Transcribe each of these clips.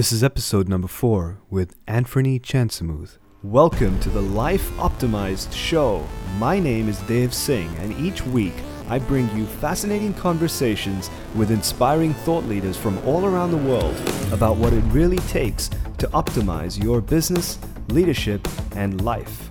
This is episode number four with Anfernee Chansamooth. Welcome to the Life Optimized Show. My name is Dev Singh, and each week I bring you fascinating conversations with inspiring thought leaders from all around the world about what it really takes to optimize your business, leadership, and life.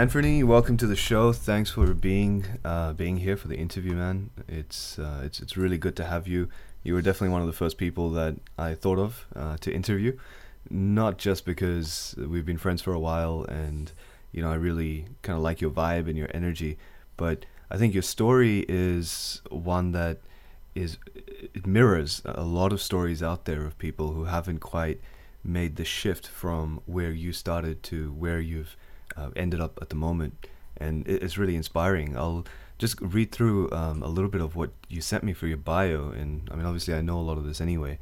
Anfernee, welcome to the show. Thanks for being uh, being here for the interview, man. It's uh, it's it's really good to have you. You were definitely one of the first people that I thought of uh, to interview, not just because we've been friends for a while and you know I really kind of like your vibe and your energy, but I think your story is one that is it mirrors a lot of stories out there of people who haven't quite made the shift from where you started to where you've uh, ended up at the moment, and it's really inspiring. I'll just read through um, a little bit of what you sent me for your bio, and I mean, obviously, I know a lot of this anyway.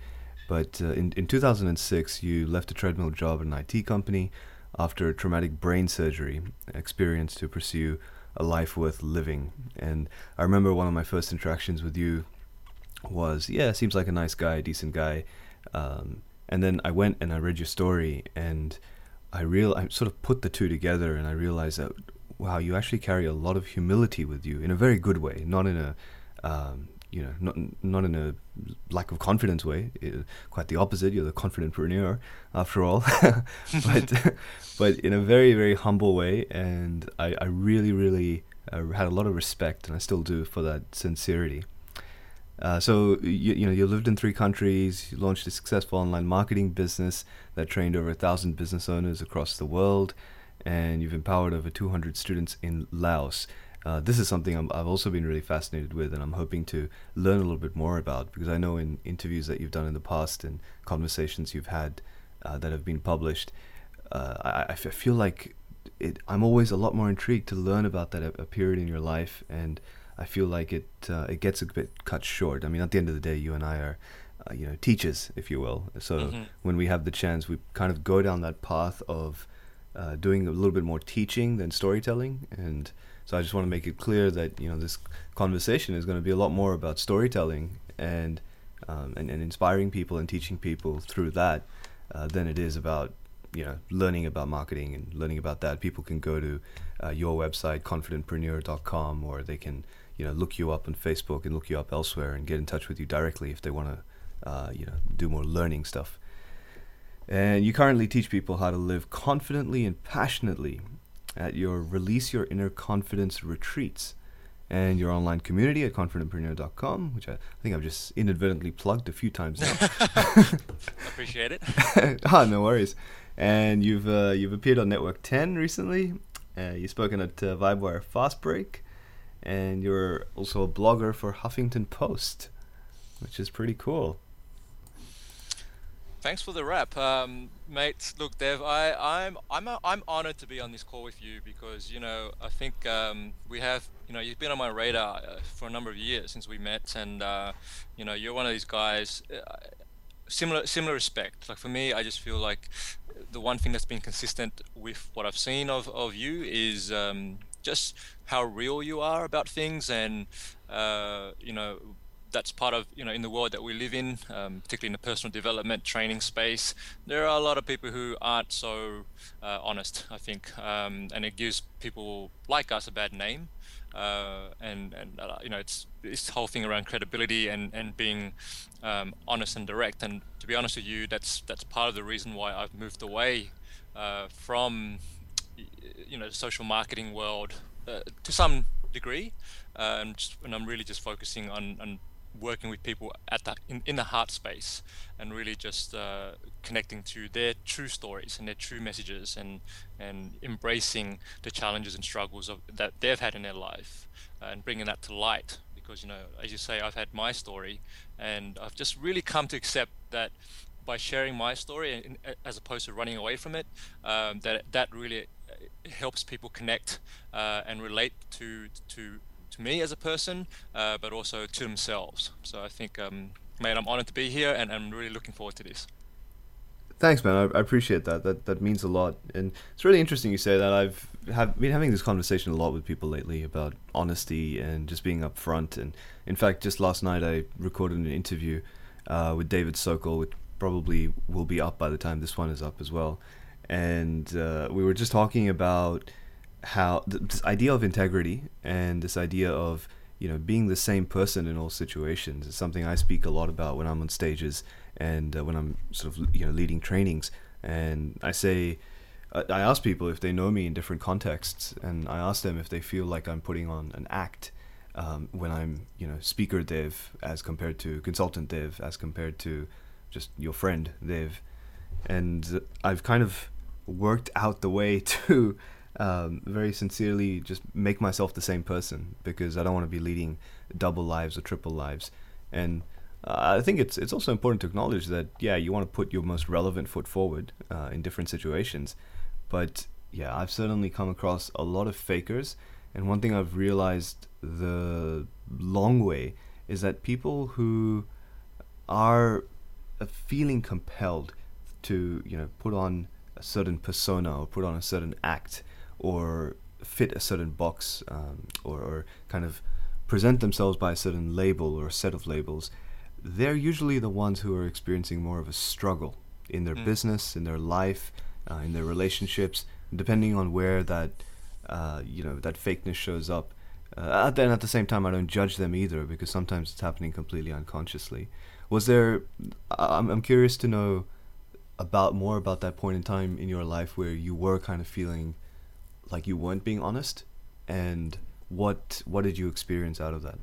But uh, in in 2006, you left a treadmill job at an IT company after a traumatic brain surgery experience to pursue a life worth living. And I remember one of my first interactions with you was, yeah, seems like a nice guy, decent guy. Um, and then I went and I read your story, and I real I sort of put the two together and I realized that wow, you actually carry a lot of humility with you in a very good way, not in a um, you know not not in a lack of confidence way. It, quite the opposite. You're the confidentpreneur after all, but but in a very very humble way. And I I really really uh, had a lot of respect, and I still do for that sincerity. Uh, so you, you know you lived in three countries. You launched a successful online marketing business that trained over a thousand business owners across the world, and you've empowered over 200 students in Laos. Uh, this is something i have also been really fascinated with, and I'm hoping to learn a little bit more about because I know in interviews that you've done in the past and conversations you've had uh, that have been published, uh, I, I feel like it, I'm always a lot more intrigued to learn about that a, a period in your life and I feel like it uh, it gets a bit cut short. I mean, at the end of the day, you and I are, uh, you know, teachers, if you will. So mm-hmm. when we have the chance, we kind of go down that path of uh, doing a little bit more teaching than storytelling. And so I just want to make it clear that you know this conversation is going to be a lot more about storytelling and um, and, and inspiring people and teaching people through that uh, than it is about you know learning about marketing and learning about that. People can go to uh, your website confidentpreneur.com or they can you know look you up on Facebook and look you up elsewhere and get in touch with you directly if they want to uh, you know do more learning stuff. And you currently teach people how to live confidently and passionately at your Release Your Inner Confidence retreats and your online community at confidentpreneur.com, which I, I think I've just inadvertently plugged a few times now. Appreciate it. ah, no worries. And you've uh, you've appeared on Network 10 recently. Uh, you've spoken at uh, Vibewire Fast Break, and you're also a blogger for Huffington Post, which is pretty cool. Thanks for the wrap, um, mate. Look, Dev, I, I'm I'm a, I'm honored to be on this call with you because you know I think um, we have you know you've been on my radar uh, for a number of years since we met, and uh, you know you're one of these guys. Uh, similar similar respect. Like for me, I just feel like the one thing that's been consistent with what I've seen of, of you is um, just how real you are about things and uh, you know that's part of you know in the world that we live in um, particularly in the personal development training space there are a lot of people who aren't so uh, honest i think. Um, and it gives people like us a bad name uh, and and uh, you know it's this whole thing around credibility and and being um, honest and direct. And to be honest with you that's that's part of the reason why I've moved away uh, from you know social marketing world uh, to some degree uh, and, just, and I'm really just focusing on, on working with people at the in, in the heart space and really just uh, connecting to their true stories and their true messages and and embracing the challenges and struggles of, that they've had in their life uh, and bringing that to light. Because you know as you say I've had my story and I've just really come to accept that by sharing my story and, as opposed to running away from it um, that that really helps people connect uh, and relate to to to me as a person, uh, but also to themselves. So I think, um, mate, I'm honored to be here, and I'm really looking forward to this. Thanks, man. I, I, appreciate that. That that means a lot, and it's really interesting you say that. I've have been having this conversation a lot with people lately about honesty and just being upfront. And in fact, just last night I recorded an interview uh, with David Sokol, which probably will be up by the time this one is up as well. And uh, we were just talking about how th- this idea of integrity and this idea of you know being the same person in all situations is something I speak a lot about when I'm on stages and uh, when I'm sort of you know leading trainings. And I say I ask people if they know me in different contexts, and I ask them if they feel like I'm putting on an act um, when I'm, you know, speaker Dev as compared to consultant Dev as compared to just your friend Dev, and I've kind of worked out the way to um, very sincerely just make myself the same person because I don't want to be leading double lives or triple lives, and uh, I think it's it's also important to acknowledge that yeah you want to put your most relevant foot forward uh, in different situations. But yeah, I've certainly come across a lot of fakers, and one thing I've realized the long way is that people who are feeling compelled to you know put on a certain persona or put on a certain act or fit a certain box um, or, or kind of present themselves by a certain label or a set of labels, they're usually the ones who are experiencing more of a struggle in their mm. business, in their life, uh, in their relationships, depending on where that uh, you know that fakeness shows up. Uh, then at the same time, I don't judge them either because sometimes it's happening completely unconsciously. Was there? I'm I'm curious to know about more about that point in time in your life where you were kind of feeling like you weren't being honest, and what what did you experience out of that?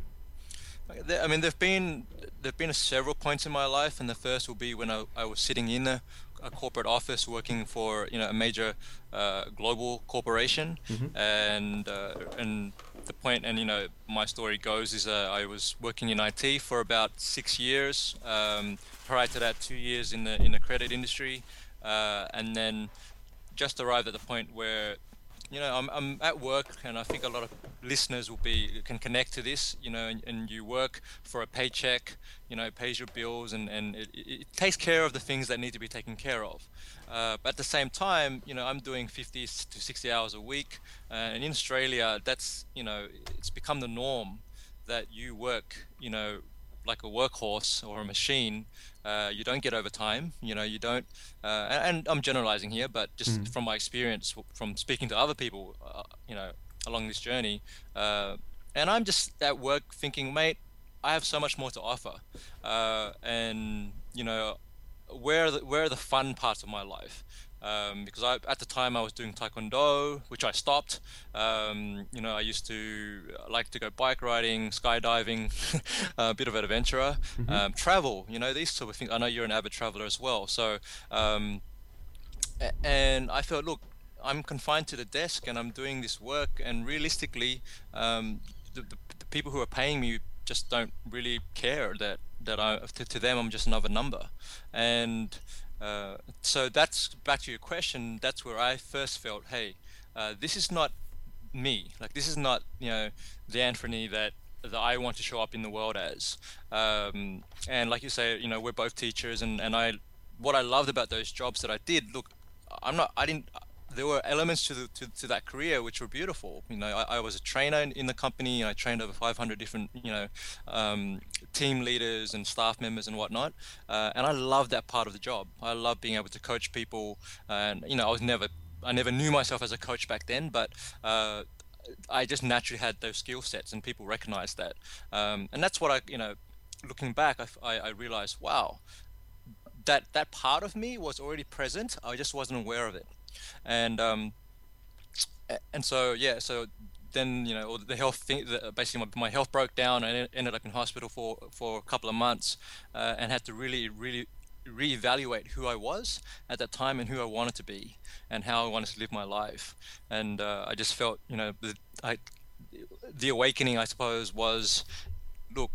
I mean, there've been there've been several points in my life, and the first will be when I, I was sitting in a, a corporate office working for you know a major uh, global corporation, mm-hmm. and uh, and the point and you know my story goes is uh, I was working in IT for about six years. Um, prior to that, two years in the in the credit industry, uh, and then just arrived at the point where you know, I'm, I'm at work, and I think a lot of listeners will be can connect to this. You know, and, and you work for a paycheck. You know, pays your bills, and and it, it, takes care of the things that need to be taken care of. Uh, but at the same time, you know, I'm doing 50 to 60 hours a week, uh, and in Australia, that's you know, it's become the norm that you work, you know, like a workhorse or a machine. Uh, you don't get overtime. You know, you don't. Uh, and, and, I'm generalizing here, but just mm. from my experience, from speaking to other people, uh, you know, along this journey, uh, and I'm just at work thinking, mate, I have so much more to offer, uh, and you know, where are the, where are the fun parts of my life? Um, because I, at the time I was doing taekwondo, which I stopped. Um, you know, I used to like to go bike riding, skydiving, a bit of an adventurer, mm-hmm. um, travel. You know, these sort of things. I know you're an avid traveler as well, so um, and I felt, look, I'm confined to the desk and I'm doing this work, and realistically, um, the, the, the people who are paying me just don't really care that that I to, to them I'm just another number, and uh, so that's back to your question. That's where I first felt, hey, uh, this is not me. Like this is not you know the Anfernee that that I want to show up in the world as. Um, and like you say, you know, we're both teachers, and and I what I loved about those jobs that I did. Look, I'm not. I didn't there were elements to, the, to, to that career which were beautiful. You know, I, I was a trainer in, in, the company. I trained over 500 different, you know, um, team leaders and staff members and whatnot. Uh, and I love that part of the job. I love being able to coach people. And you know, I was never, I never knew myself as a coach back then, but uh, I just naturally had those skill sets, and people recognized that. Um, and that's what I, you know, looking back, I, I, I realized, wow, that that part of me was already present. I just wasn't aware of it and um, and so yeah, so then you know the health thing, basically my, my, health broke down and ended up in hospital for for a couple of months uh, and had to really really reevaluate who I was at that time and who I wanted to be and how I wanted to live my life. And uh, I just felt you know the, I the awakening I suppose was look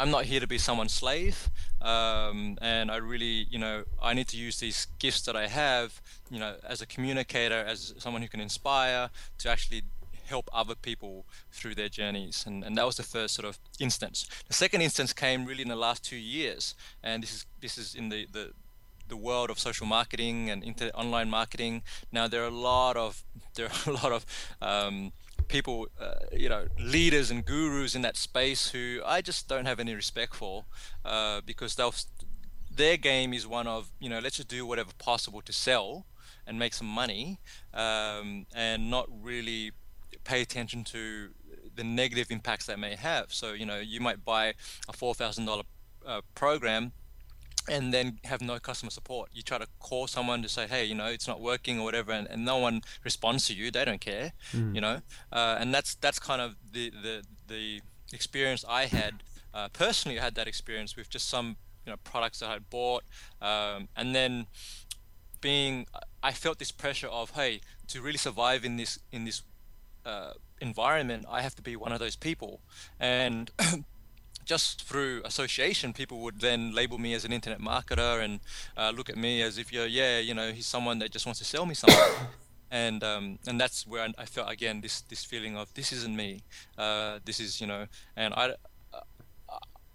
I'm not here to be someone's slave, um, and I really, you know, I need to use these gifts that I have, you know, as a communicator, as someone who can inspire, to actually help other people through their journeys. And, and that was the first sort of instance. The second instance came really in the last two years, and this is this is in the the the world of social marketing and internet online marketing. Now there are a lot of there are a lot of um, people, uh, you know, leaders and gurus in that space who I just don't have any respect for uh, because they'll their game is one of you know let's just do whatever possible to sell and make some money um, and not really pay attention to the negative impacts that may have. So you know you might buy a four thousand uh, program and then have no customer support. You try to call someone to say, hey, you know, it's not working or whatever, and, and no one responds to you. They don't care, mm. you know, uh, and that's that's kind of the the the experience I had uh, personally. I had that experience with just some you know products that I bought, um, and then being I felt this pressure of hey to really survive in this in this uh, environment, I have to be one of those people, and just through association, people would then label me as an internet marketer and uh, look at me as if you're, yeah, you know, he's someone that just wants to sell me something. and um, and that's where I felt again this this feeling of this isn't me. Uh, this is you know, and I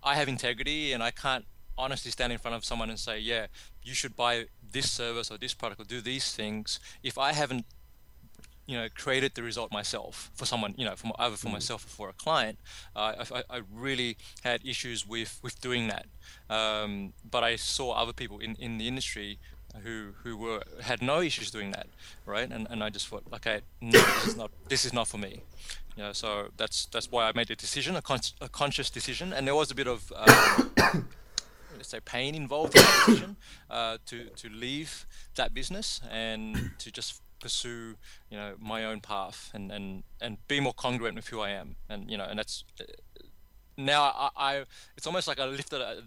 I have integrity and I can't honestly stand in front of someone and say, yeah, you should buy this service or this product or do these things if I haven't you know created the result myself for someone you know for either for mm. myself or for a client uh, I, I, really had issues with with doing that. Um, but I saw other people in, in the industry who who were had no issues doing that right? And, and I just thought okay no this is not this is not for me. You know so that's that's why I made a decision a, con- a conscious decision. And there was a bit of uh, let's say pain involved in that decision uh, to to leave that business and to just pursue you know my own path and and and be more congruent with who I am. And you know and that's uh, now I, I it's almost like I lifted a,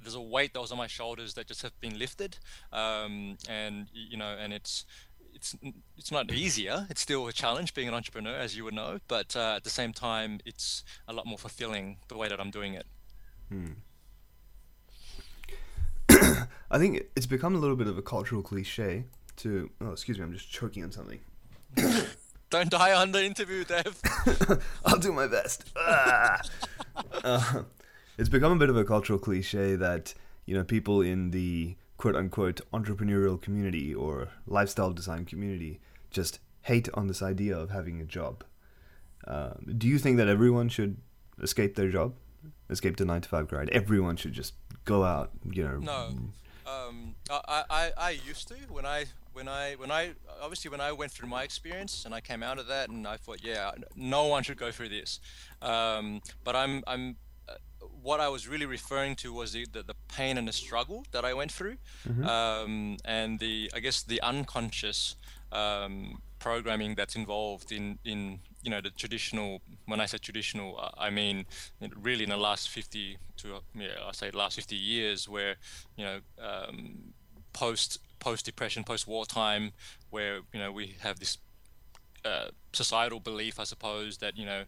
there's a weight that was on my shoulders that just have been lifted. Um, and you know and it's it's it's not easier. It's still a challenge being an entrepreneur as you would know but uh, at the same time it's a lot more fulfilling the way that I'm doing it. Hmm. I think it's become a little bit of a cultural cliche to. Oh, excuse me, I'm just choking on something. Don't die on the interview, Dev. I'll do my best. Ah. uh, it's become a bit of a cultural cliche that you know people in the quote unquote entrepreneurial community or lifestyle design community just hate on this idea of having a job. Um, do you think that everyone should escape their job, escape the nine to five grind? Everyone should just go out, you know. No. Um, I, I, I used to when I when I when I obviously when I went through my experience and I came out of that and I thought yeah no one should go through this um, but I'm I'm uh, what I was really referring to was the, the, the, pain and the struggle that I went through mm-hmm. um, and the I guess the unconscious um, programming that's involved in in you know the traditional when I say traditional I mean really in the last 50 to yeah I say last 50 years where you know um, post post depression, post wartime, where you know we have this uh, societal belief, I suppose, that you know.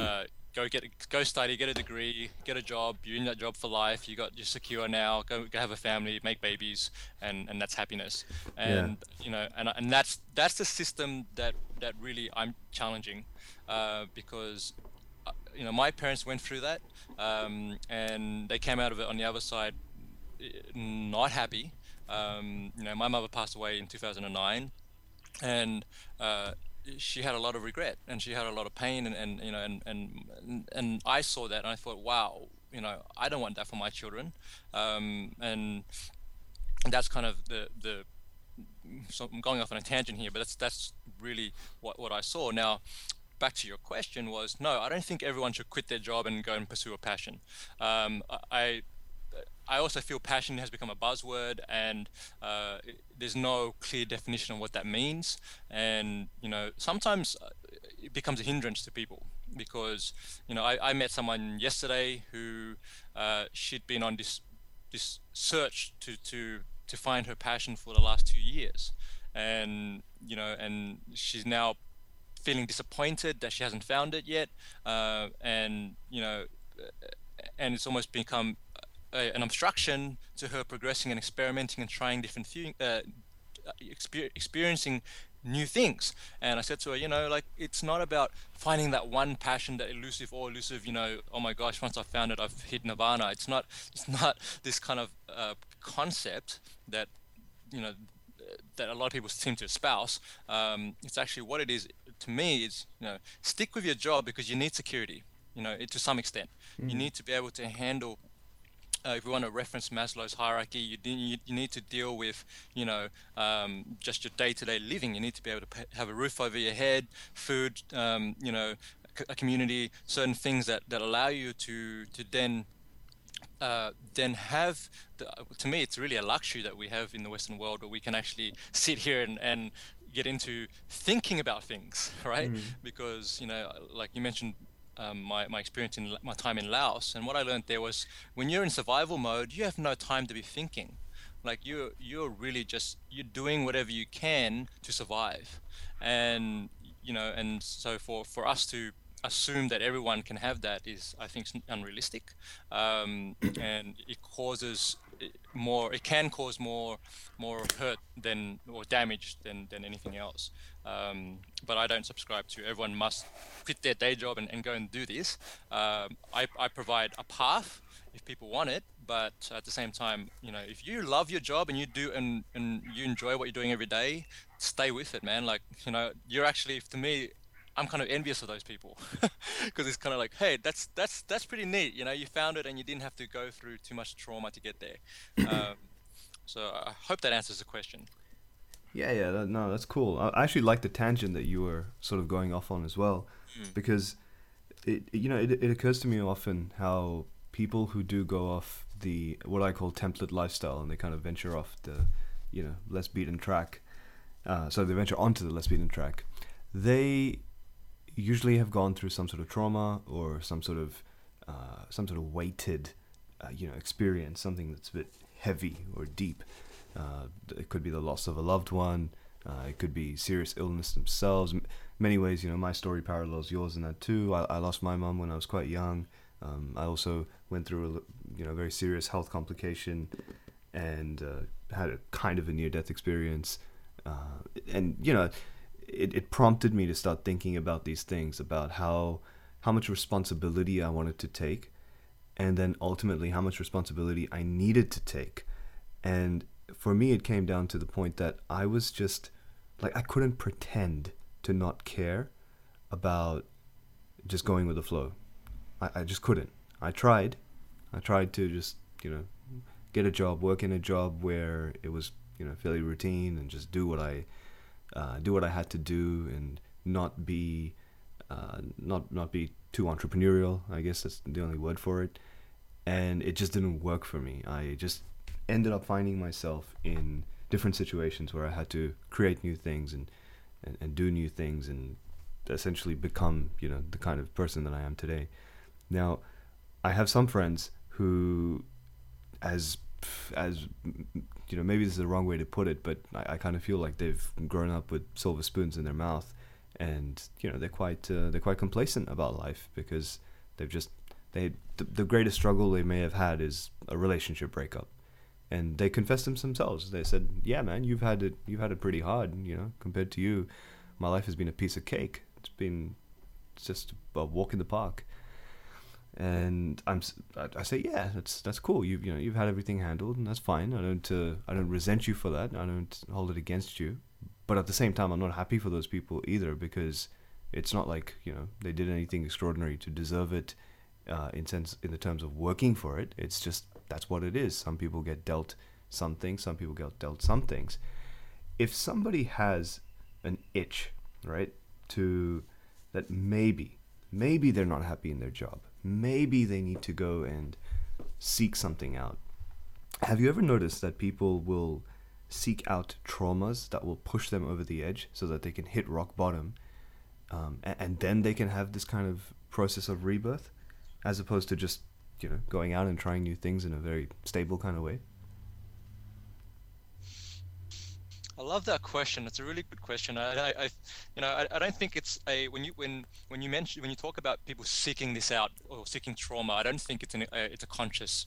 Uh, go get go study, get a degree, get a job. You're in that job for life. You got you're secure now. Go, go have a family, make babies, and, and that's happiness. And yeah. you know, and and that's that's the system that that really I'm challenging, uh, because uh, you know my parents went through that, um, and they came out of it on the other side, not happy. Um, you know, my mother passed away in 2009, and uh, she had a lot of regret and she had a lot of pain, and, and you know, and, and and I saw that and I thought, wow, you know, I don't want that for my children, um, and that's kind of the the so I'm going off on a tangent here, but that's that's really what, what I saw. Now, back to your question was no, I don't think everyone should quit their job and go and pursue a passion. Um, I I also feel passion has become a buzzword, and uh, there's no clear definition of what that means. And you know, sometimes uh, it becomes a hindrance to people because you know I, I met someone yesterday who uh, she'd been on this this search to to to find her passion for the last two years, and you know, and she's now feeling disappointed that she hasn't found it yet, uh, and you know, and it's almost become a, an obstruction to her progressing and experimenting and trying different uh, exper- experiencing new things. And I said to her, you know, like it's not about finding that one passion, that elusive or elusive, you know, oh my gosh, once I found it, I've hit nirvana. It's not, it's not this kind of uh, concept that, you know, that a lot of people seem to espouse. Um, it's actually what it is to me. Is you know, stick with your job because you need security. You know, to some extent, mm. you need to be able to handle uh, if we want to reference Maslow's hierarchy, you, you, you need to deal with, you know, um, just your day-to-day living. You need to be able to have a roof over your head, food, um, you know, a community, certain things that, that allow you to to then uh, then have the, to me it's really a luxury that we have in the western world where we can actually sit here and, and get into thinking about things right mm. because you know like you mentioned um, my, my experience in my time in Laos, and what I learned there was when you're in survival mode, you have no time to be thinking. Like you're you're really just you're doing whatever you can to survive, and you know, and so for for us to assume that everyone can have that is, I think, unrealistic, um, and it causes more. It can cause more more hurt than or damage than than anything else. Um, but I don't subscribe to everyone must quit their day job and, and go and do this. Um, I, I provide a path if people want it, but at the same time, you know, if you love your job and you do and, and you enjoy what you're doing every day, stay with it, man. Like, you know, you're actually, to me, I'm kind of envious of those people because it's kind of like, hey, that's that's that's pretty neat. You know, you found it and you didn't have to go through too much trauma to get there. um, so I hope that answers the question. Yeah, yeah, that, no, that's cool. I actually like the tangent that you were sort of going off on as well, mm. because it, you know, it, it occurs to me often how people who do go off the what I call template lifestyle and they kind of venture off the, you know, less beaten track. Uh, so they venture onto the less beaten track. They usually have gone through some sort of trauma or some sort of uh, some sort of weighted, uh, you know, experience, something that's a bit heavy or deep. Uh, it could be the loss of a loved one. Uh, it could be serious illness themselves. M- many ways, you know, my story parallels yours in that too. I, I lost my mom when I was quite young. Um, I also went through a you know very serious health complication and uh, had a kind of a near death experience. Uh, and you know, it, it prompted me to start thinking about these things about how how much responsibility I wanted to take, and then ultimately how much responsibility I needed to take. And for me, it came down to the point that I was just like I couldn't pretend to not care about just going with the flow. I, I just couldn't. I tried. I tried to just you know get a job, work in a job where it was you know fairly routine and just do what I uh, do what I had to do and not be uh, not not be too entrepreneurial. I guess that's the only word for it. And it just didn't work for me. I just ended up finding myself in different situations where I had to create new things and, and, and do new things and essentially become, you know, the kind of person that I am today. Now, I have some friends who, as as you know, maybe this is the wrong way to put it, but I, I kind of feel like they've grown up with silver spoons in their mouth, and you know they're quite uh, they're quite complacent about life because they've just they the, the greatest struggle they may have had is a relationship breakup and they confessed themselves. They said, "Yeah, man, you've had it. You've had it pretty hard. You know, compared to you, my life has been a piece of cake. It's been just a walk in the park." And I'm, I say, "Yeah, that's that's cool. You you know, you've had everything handled, and that's fine. I don't uh, I don't resent you for that. I don't hold it against you. But at the same time, I'm not happy for those people either because it's not like you know they did anything extraordinary to deserve it." Uh, in sense in the terms of working for it. It's just that's what it is. Some people get dealt some things, some people get dealt some things. If somebody has an itch, right, to that maybe, maybe they're not happy in their job, maybe they need to go and seek something out. Have you ever noticed that people will seek out traumas that will push them over the edge so that they can hit rock bottom um, and, and then they can have this kind of process of rebirth as opposed to just you know going out and trying new things in a very stable kind of way? I love that question. It's a really good question. I, I, I you know, I, I, don't think it's a when you when when you mention when you talk about people seeking this out or seeking trauma. I don't think it's an, a, it's a conscious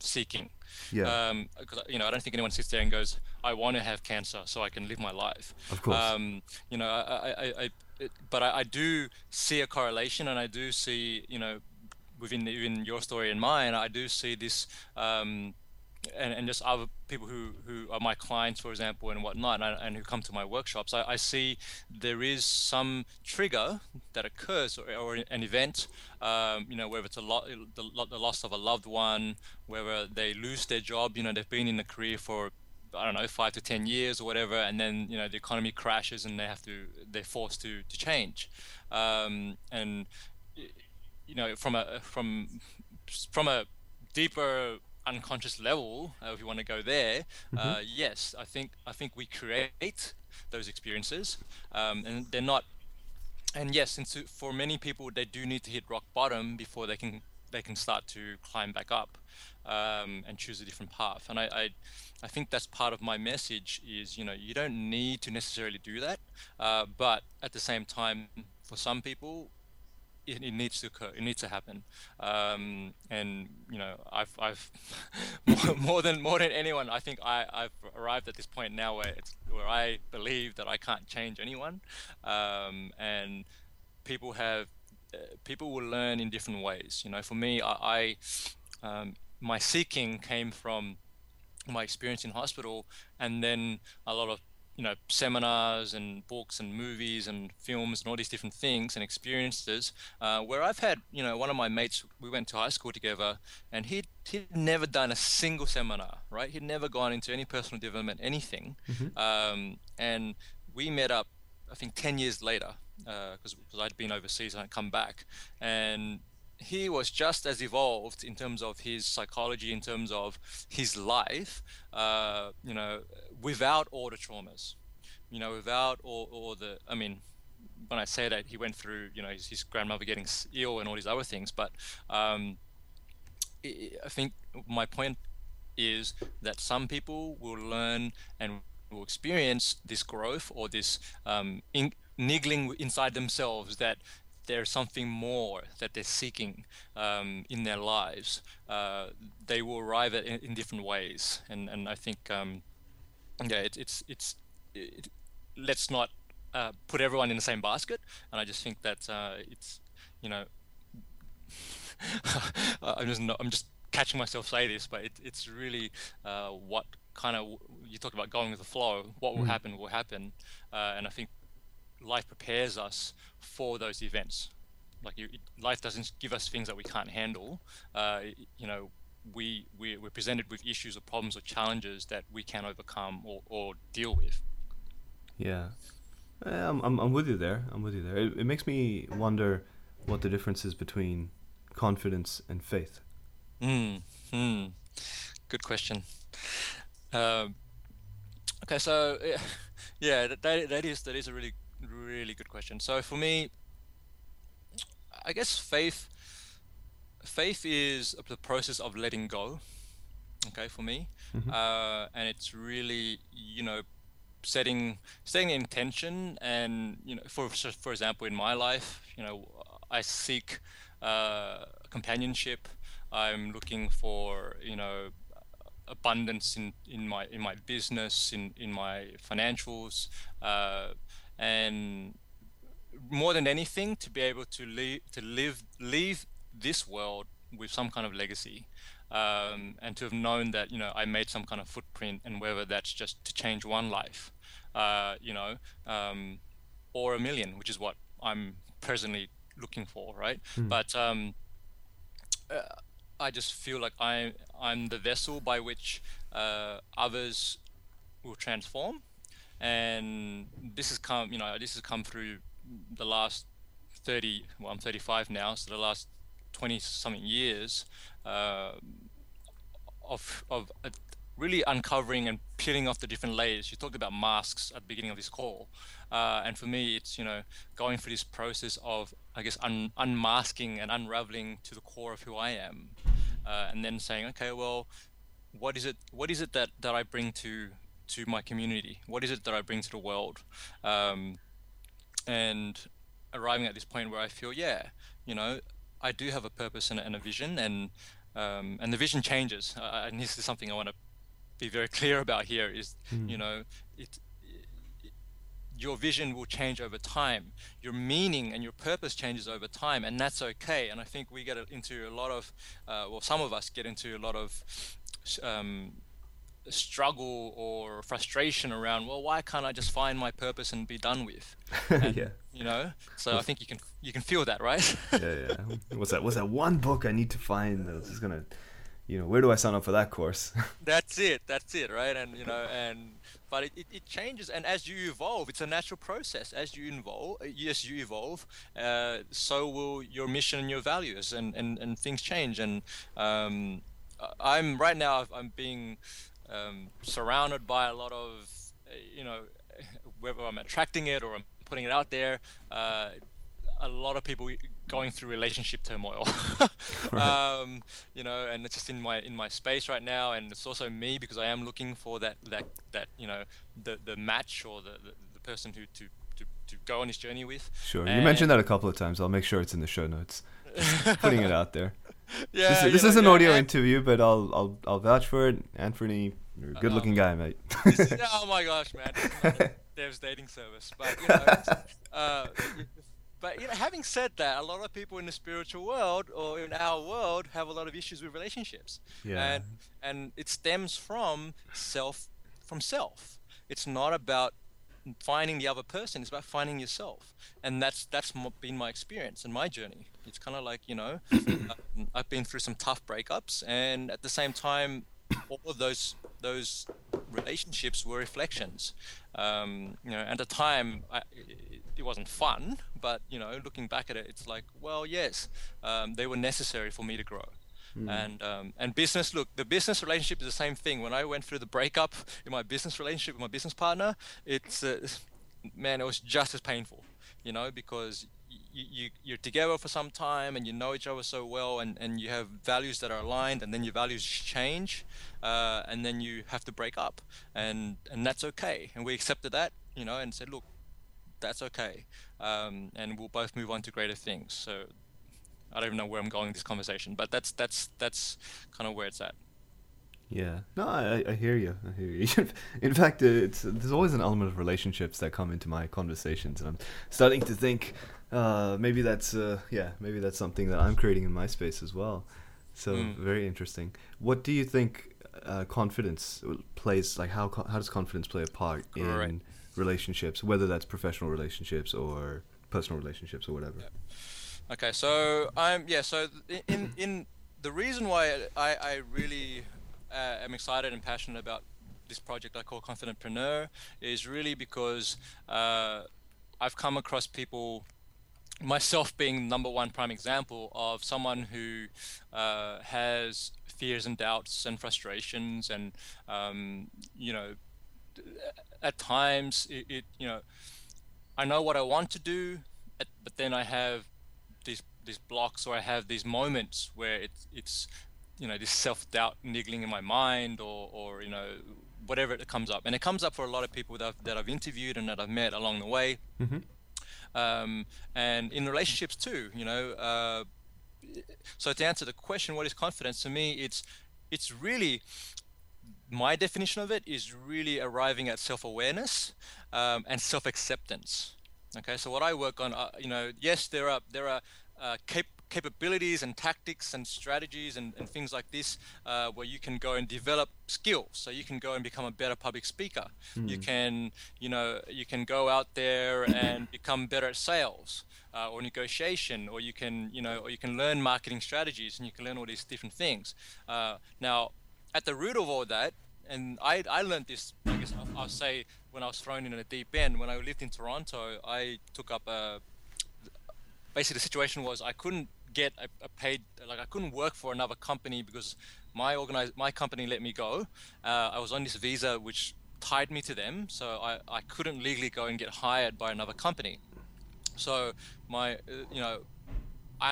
seeking. Yeah. Um, 'cause, you know, I don't think anyone sits there and goes, "I want to have cancer so I can live my life." Of course. Um, you know, I, I, I, I it, but I, I do see a correlation, and I do see, you know, within even your story and mine, I do see this. Um, and, and just other people who, who are my clients, for example, and whatnot, and, and who come to my workshops, I, I see there is some trigger that occurs or, or an event, um, you know, whether it's a lo- the, the loss of a loved one, whether they lose their job, you know, they've been in a career for I don't know five to ten years or whatever, and then you know the economy crashes and they have to they're forced to to change, um, and you know from a from from a deeper unconscious level, uh, if you want to go there, mm-hmm. uh, yes, I think I think we create those experiences, um, and they're not. And yes, and so for many people, they do need to hit rock bottom before they can they can start to climb back up um, and choose a different path. And I, I, I think that's part of my message is you know you don't need to necessarily do that, uh, but at the same time, for some people, it, it, needs to occur. It needs to happen. Um, and you know, I've, I've more, than more than anyone, I think I, I've arrived at this point now where it's where I believe that I can't change anyone, um, and people have uh, people will learn in different ways. You know, for me, I, I um, my seeking came from my experience in hospital, and then a lot of you know seminars and books and movies and films and all these different things and experiences uh, where I've had you know one of my mates we went to high school together and he'd he'd never done a single seminar right? He'd never gone into any personal development anything. Mm-hmm. um, and we met up I think 10 years later because uh, I'd been overseas and I'd come back. And he was just as evolved in terms of his psychology, in terms of his life, uh, you know, without all the traumas, you know, without all, all the, I mean, when I say that, he went through, you know, his, his grandmother getting ill and all these other things, but um, I think my point is that some people will learn and will experience this growth or this um, in, niggling inside themselves that there's something more that they're seeking um, in their lives, uh, they will arrive at in, in, different ways. And and I think um, yeah, it, it's it's it, let's not uh, put everyone in the same basket. And I just think that uh, it's you know I'm just not, I'm just catching myself say this, but it, it's really uh, what kind of you talk about going with the flow. What will mm. happen will happen, uh, and I think life prepares us for those events. Like you, life doesn't give us things that we can't handle. Uh, you know, we, we we're presented with issues or problems or challenges that we can overcome or, or deal with. Yeah, I'm, I'm I'm with you there. I'm with you there. It, it makes me wonder what the difference is between confidence and faith. Hmm. Mm. Good question. Um, okay, so yeah, that, that is that is a really really good question. So for me, I guess faith faith is the process of letting go. Okay, for me, mm-hmm. uh, and it's really you know setting setting intention and you know for for example in my life you know I seek uh, companionship. I'm looking for you know abundance in, in my in my business in in my financials uh, and more than anything to be able to leave to live leave this world with some kind of legacy um, and to have known that you know I made some kind of footprint and whether that's just to change one life uh, you know um, or a million which is what I'm presently looking for right mm. but um, uh, I just feel like I I'm the vessel by which uh, others will transform and this has come you know this has come through the last 30 well i'm 35 now so the last 20 something years uh, of of really uncovering and peeling off the different layers. You talked about masks at the beginning of this call uh, and for me it's you know going through this process of i guess un- unmasking and unraveling to the core of who i am uh, and then saying okay well what is it what is it that that i bring to to my community? What is it that I bring to the world? Um, and arriving at this point where I feel, yeah, you know, I do have a purpose and, and a vision, and um, and the vision changes. Uh, and this is something I want to be very clear about here. Is mm. you know it, it, your vision will change over time. Your meaning and your purpose changes over time, and that's okay. And I think we get into a lot of, uh, well, some of us get into a lot of um, struggle or frustration around well why can't i just find my purpose and be done with? And, yeah. you know so i think you can you can feel that right? Yeah yeah. What's that what's that one book i need to find that's just gonna you know where do i sign up for that course? That's it that's it right? And you know and but it, it, it, changes and as you evolve it's a natural process. As you evolve yes you evolve uh, so will your mission and your values and and, and things change. And um, i'm right now i'm being um, surrounded by a lot of, you know, whether I'm attracting it or I'm putting it out there, uh, a lot of people going through relationship turmoil. um, you know, and it's just in my in my space right now, and it's also me because I am looking for that that that you know the the match or the the, the person who to, to to go on this journey with. Sure, and you mentioned that a couple of times. I'll make sure it's in the show notes. putting it out there. Yeah, this, this is an yeah, audio interview, but I'll I'll I'll vouch for it. Anfernee, you're a good looking um, guy, mate. oh my gosh, man! Dev's dating service, but you know, uh, but you know, having said that, a lot of people in the spiritual world or in our world have a lot of issues with relationships, yeah. and and it stems from self from self. It's not about finding the other person it's about finding yourself and that's that's been my experience and my journey it's kind of like you know um, i've been through some tough breakups and at the same time all of those those relationships were reflections um, you know at the time I, it, it, wasn't fun but you know looking back at it it's like well yes um, they were necessary for me to grow Mm. And um, and business, look, the business relationship is the same thing. When I went through the breakup in my business relationship with my business partner, it's uh, man, it was just as painful, you know, because you, you you're together for some time and you know each other so well, and and you have values that are aligned, and then your values change, uh, and then you have to break up, and and that's okay, and we accepted that, you know, and said, look, that's okay, um, and we'll both move on to greater things. So I don't even know where I'm going in this conversation, but that's that's that's kind of where it's at. Yeah, no, I, I hear you. I hear you. in fact, it's there's always an element of relationships that come into my conversations, and I'm starting to think uh, maybe that's uh, yeah, maybe that's something that I'm creating in my space as well. So mm. very interesting. What do you think uh, confidence plays? Like how how does confidence play a part in relationships, whether that's professional relationships or personal relationships or whatever? Yeah. Okay, so I'm yeah. So in in the reason why I I really uh, am excited and passionate about this project I call Confidentpreneur is really because uh, I've come across people, myself being number one prime example of someone who uh, has fears and doubts and frustrations and um, you know at times it, it, you know I know what I want to do, but then I have these these blocks or I have these moments where it's it's you know this self doubt niggling in my mind or or you know whatever it comes up and it comes up for a lot of people that I've, that I've interviewed and that I've met along the way mm-hmm. Um, and in relationships too you know uh, so to answer the question what is confidence? To me it's it's really my definition of it is really arriving at self-awareness um, and self-acceptance. Okay, so what I work on, uh, you know, yes, there are there are uh, cap- capabilities and tactics and strategies and, and things like this uh, where you can go and develop skills. So you can go and become a better public speaker. Mm. You can, you know, you can go out there and become better at sales. Uh, or negotiation, or you can, you know, or you can learn marketing strategies, and you can learn all these different things. Uh, now, at the root of all that, and I, I learned this, I guess I'll, I'll say, when I was thrown in a deep end. When I lived in Toronto, I took up a. Basically, the situation was I couldn't get a, a paid like I couldn't work for another company because my organize my company let me go. Uh, I was on this visa which tied me to them, so I, I couldn't legally go and get hired by another company. So my uh, you know I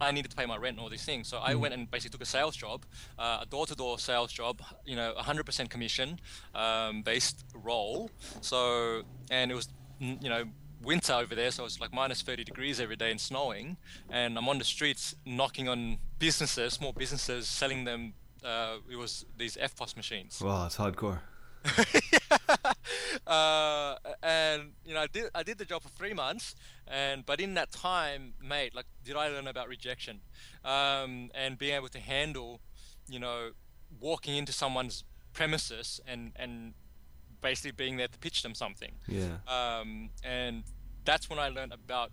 I needed to pay my rent and all these things. So I mm. went and basically took a sales job, uh, a door-to-door sales job, you know, 100% commission um, based role. So and it was you know winter over there, so it's like minus 30 degrees every day and snowing. And I'm on the streets knocking on businesses, small businesses, selling them. Uh, it was these EFTPOS machines. Wow, it's hardcore. uh, and you know, I did I did the job for three months, and but in that time, mate, like, did I learn about rejection, um, and being able to handle, you know, walking into someone's premises and and basically being there to pitch them something. Yeah. Um, and that's when I learned about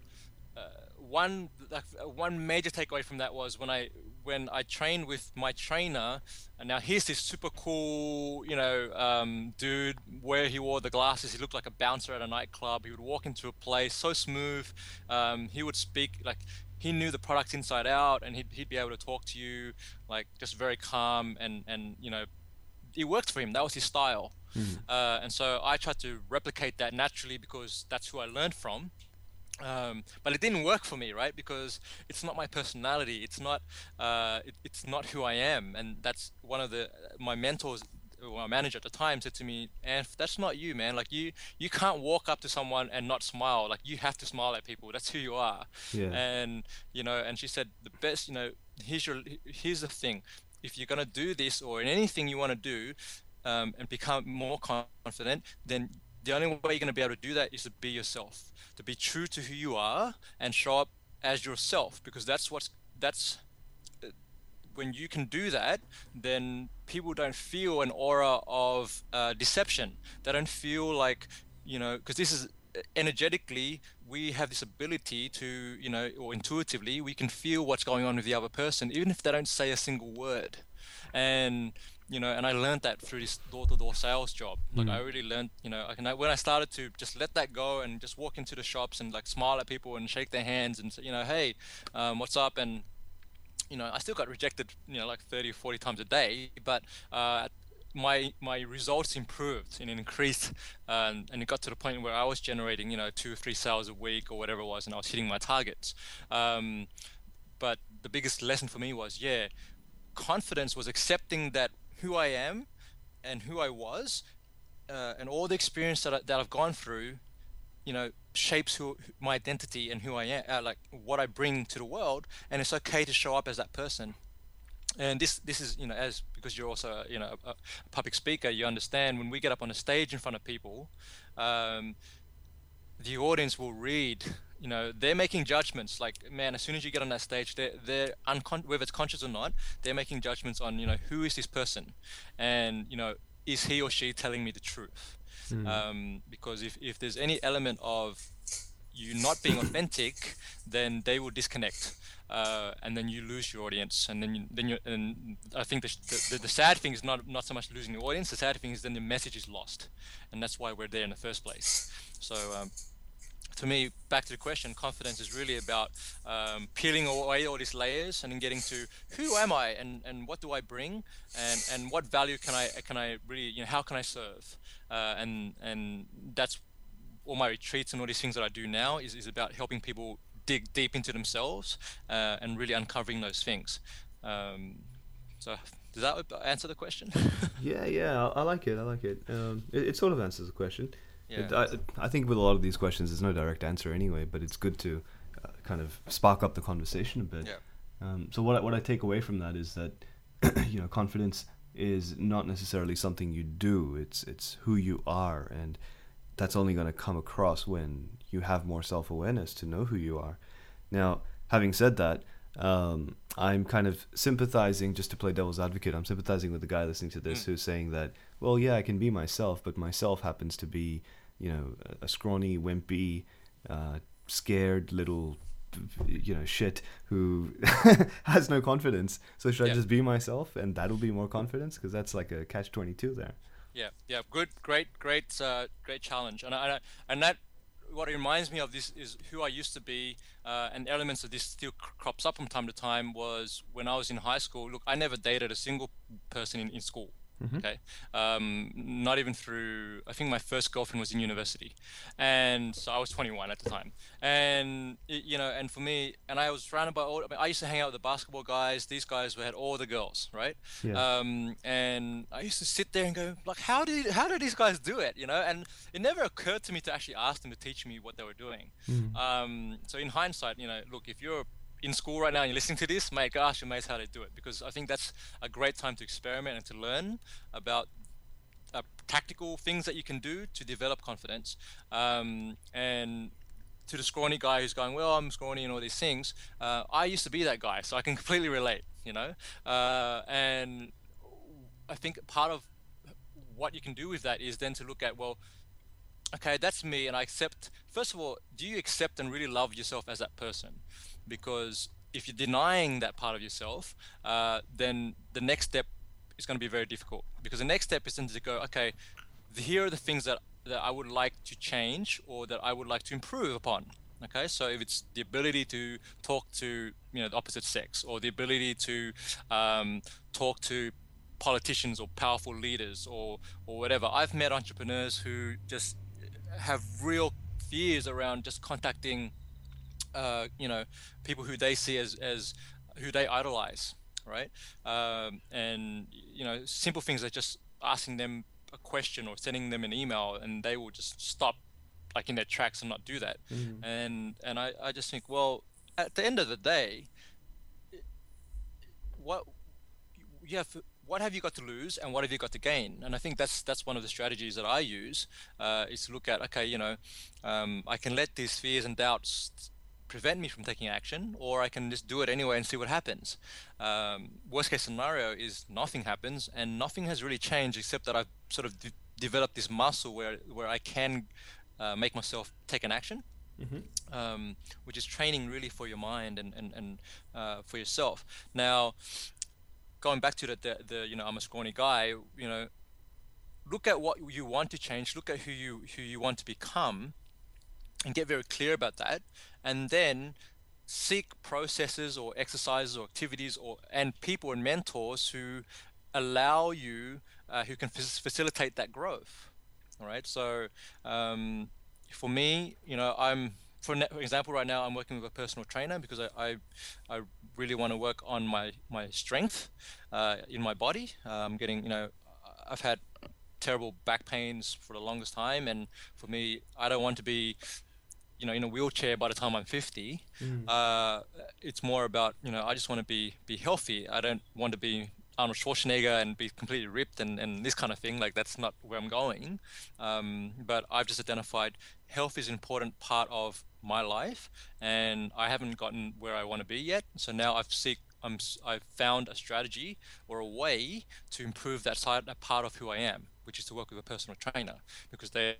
uh, one like, one major takeaway from that was when I when I trained with my trainer, and now here's this super cool, you know, um, dude where he wore the glasses. He looked like a bouncer at a nightclub. He would walk into a place so smooth. Um, he would speak like he knew the product inside out, and he'd, he'd be able to talk to you like just very calm and and you know, it worked for him. That was his style. Mm. Uh, and so I tried to replicate that naturally because that's who I learned from. Um, but it didn't work for me, right? Because it's not my personality. It's not. Uh, it, it's not who I am, and that's one of the my mentors. Or my manager at the time said to me, "And that's not you, man. Like you, you can't walk up to someone and not smile. Like you have to smile at people. That's who you are." Yeah. And you know, and she said, "The best, you know, here's your, here's the thing. If you're gonna do this or in anything you want to do, um, and become more confident, then the only way you're going to be able to do that is to be yourself, to be true to who you are and show up as yourself, because that's what's that's uh, when you can do that, then people don't feel an aura of uh, deception. They don't feel like you know, because this is uh, energetically we have this ability to you know or intuitively we can feel what's going on with the other person even if they don't say a single word and you know, and I learned that through this door-to-door sales job. Like mm. I really learned, you know, I can, when I started to just let that go and just walk into the shops and like smile at people and shake their hands and say, you know, hey, um, what's up? And you know, I still got rejected, you know, like 30 or 40 times a day, but uh, my my results improved and increased, um, and it got to the point where I was generating, you know, two or three sales a week or whatever it was, and I was hitting my targets. Um, but the biggest lesson for me was, yeah, confidence was accepting that who I am and who I was, uh, and all the experience that, I, that I've gone through, you know, shapes who my identity and who I am, uh, like what I bring to the world. And it's okay to show up as that person. And this, this is, you know, as because you're also, you know, a, a public speaker, you understand when we get up on a stage in front of people, um, the audience will read you know they're making judgments. Like man as soon as you get on that stage they're they're uncon- whether it's conscious or not they're making judgments on you know who is this person? And you know is he or she telling me the truth? Mm. um, because if, if there's any element of you not being authentic then they will disconnect uh, and then you lose your audience. And then you, then you and I think the, the, the sad thing is not not so much losing the audience. The sad thing is then the message is lost. And that's why we're there in the first place. So um, to me, back to the question, confidence is really about um, peeling away all these layers and then getting to who am I and, and what do I bring and, and what value can I can I really you know how can I serve uh, and and that's all my retreats and all these things that I do now is, is about helping people dig deep into themselves uh, and really uncovering those things. Um, so does that answer the question? yeah, yeah, I, I, like it. I like it. Um, it. It sort of answers the question. Yeah. It, I, I think with a lot of these questions, there's no direct answer anyway, but it's good to uh, kind of spark up the conversation a bit. Yeah. Um, so what I, what I take away from that is that you know confidence is not necessarily something you do. It's it's who you are, and that's only going to come across when you have more self awareness to know who you are. Now, having said that, um, I'm kind of sympathizing, just to play devil's advocate. I'm sympathizing with the guy listening to this mm. who's saying that well, yeah, I can be myself, but myself happens to be, you know, a scrawny, wimpy, uh, scared little, you know, shit who has no confidence. So should yeah. I just be myself, and that'll be more confidence? Because that's like a catch twenty two there. Yeah, yeah, good, great, great, uh, great challenge, and I, and that what reminds me of this is who I used to be, uh, and elements of this still crops up from time to time. Was when I was in high school. Look, I never dated a single person in, in school Mm-hmm. Okay, um, not even through. I think my first girlfriend was in university, and so I was 21 at the time. And you know, and for me, and I was surrounded by all. I, mean, I used to hang out with the basketball guys. These guys were, had all the girls, right? Yeah. Um, and I used to sit there and go, like, how did how did these guys do it? You know, and it never occurred to me to actually ask them to teach me what they were doing. Mm. Um, so in hindsight, you know, look, if you're in school right now and you're listening to this, mate, go ask your mates how they do it because I think that's a great time to experiment and to learn about uh, tactical things that you can do to develop confidence. Um, and to the scrawny guy who's going, well, I'm scrawny and all these things, uh, I used to be that guy, so I can completely relate, you know? Uh, and I think part of what you can do with that is then to look at, well, okay, that's me, and I accept. First of all, do you accept and really love yourself as that person? Because if you're denying that part of yourself, uh, then the next step is going to be very difficult. Because the next step is then to go, okay, here are the things that, that I would like to change or that I would like to improve upon. Okay, so if it's the ability to talk to you know the opposite sex, or the ability to um, talk to politicians or powerful leaders, or or whatever, I've met entrepreneurs who just have real fears around just contacting uh, you know, people who they see as, as who they idolize, right? Um, and, you know, simple things like just asking them a question or sending them an email and they will just stop like in their tracks and not do that. Mm. And, and I, I just think, well, at the end of the day, what you have what have you got to lose and what have you got to gain and i think that's that's one of the strategies that i use uh, is to look at okay you know um, i can let these fears and doubts prevent me from taking action, or I can just do it anyway and see what happens. Um, worst case scenario is nothing happens, and nothing has really changed except that I've sort of de- developed this muscle where where I can uh, make myself take an action. Mm-hmm. Um, which is training really for your mind and and, and uh, for yourself. Now, going back to the, the, the you know I'm a scrawny guy. You know, look at what you want to change. Look at who you who you want to become, and get very clear about that and then seek processes or exercises or activities or and people and mentors who allow you uh, who can f- facilitate that growth. All right? So um, for me you know i'm for example right now i'm working with a personal trainer because i i, I really want to work on my my strength uh, in my body. Uh, i'm getting you know i've had terrible back pains for the longest time and for me i don't want to be you know in a wheelchair by the time I'm 50. Mm. Uh, it's more about you know I just want to be be healthy. I don't want to be Arnold Schwarzenegger and be completely ripped and, and this kind of thing. Like that's not where I'm going. Um, but I've just identified health is an important part of my life, and I haven't gotten where I want to be yet. So now I've seek I'm I've found a strategy or a way to improve that side that part of who I am, which is to work with a personal trainer because they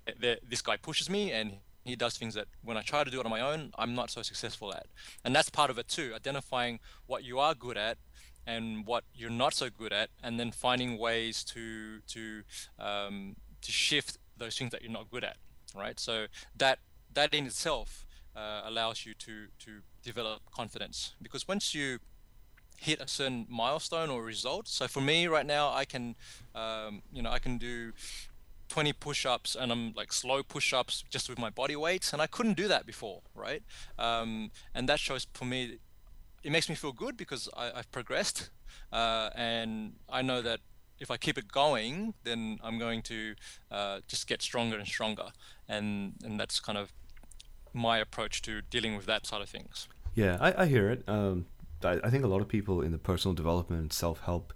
this guy pushes me and he does things that when I try to do it on my own, I'm not so successful at. And that's part of it too, identifying what you are good at and what you're not so good at, and then finding ways to to um, to shift those things that you're not good at. Right. So that that in itself uh, allows you to to develop confidence because once you hit a certain milestone or result. So for me right now, I can, um, you know, I can do 20 push-ups and I'm like slow push-ups just with my body weight and I couldn't do that before right? Um, and that shows for me it makes me feel good because I, have progressed uh, and I know that if I keep it going then I'm going to uh, just get stronger and stronger. And and that's kind of my approach to dealing with that side of things. Yeah I, I hear it. Um, I, I think a lot of people in the personal development self-help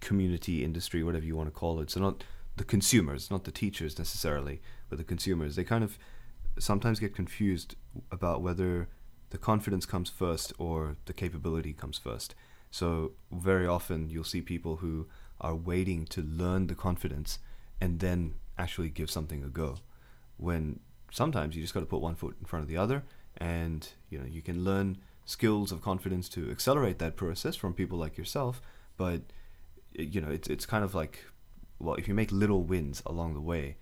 community industry whatever you want to call it so not the consumers, not the teachers necessarily, but the consumers, they kind of sometimes get confused about whether the confidence comes first or the capability comes first. So very often you'll see people who are waiting to learn the confidence and then actually give something a go. When sometimes you just got to put one foot in front of the other and you know you can learn skills of confidence to accelerate that process from people like yourself, but you know it's it's kind of like well, if you make little wins along the way,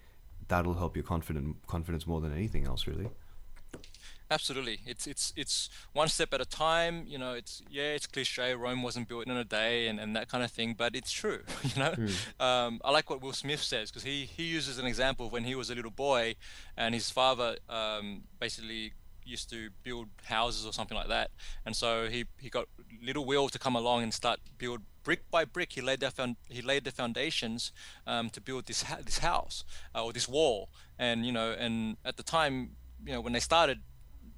that'll help your confident confidence more than anything else, really. absolutely. It's it's it's one step at a time. You know, it's yeah, it's cliche. Rome wasn't built in a day, and, and that kind of thing. But it's true. You know, mm. um, I like what Will Smith says because he he uses an example of when he was a little boy, and his father um, basically used to build houses or something like that, and so he he got little Will to come along and start build brick by brick. He laid the found, he laid the foundations um, to build this ha- this house uh, or this wall, and you know, and at the time, you know, when they started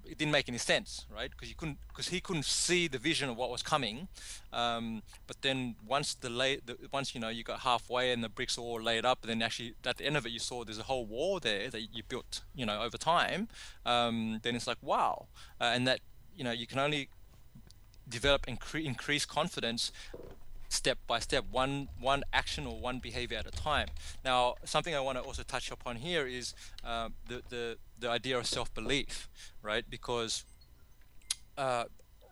it didn't make any sense, right? Because you couldn't, because he couldn't see the vision of what was coming. Um, but then once the lay, the, once you know you got halfway and the bricks all laid up, and then actually at the end of it you saw there's a whole wall there that you built, you know, over time. Um, then it's like wow, uh, and that you know you can only develop incre- increase confidence step by step, one one action or one behavior at a time. Now, something I want to also touch upon here is uh, the the the idea of self belief, right? Because uh,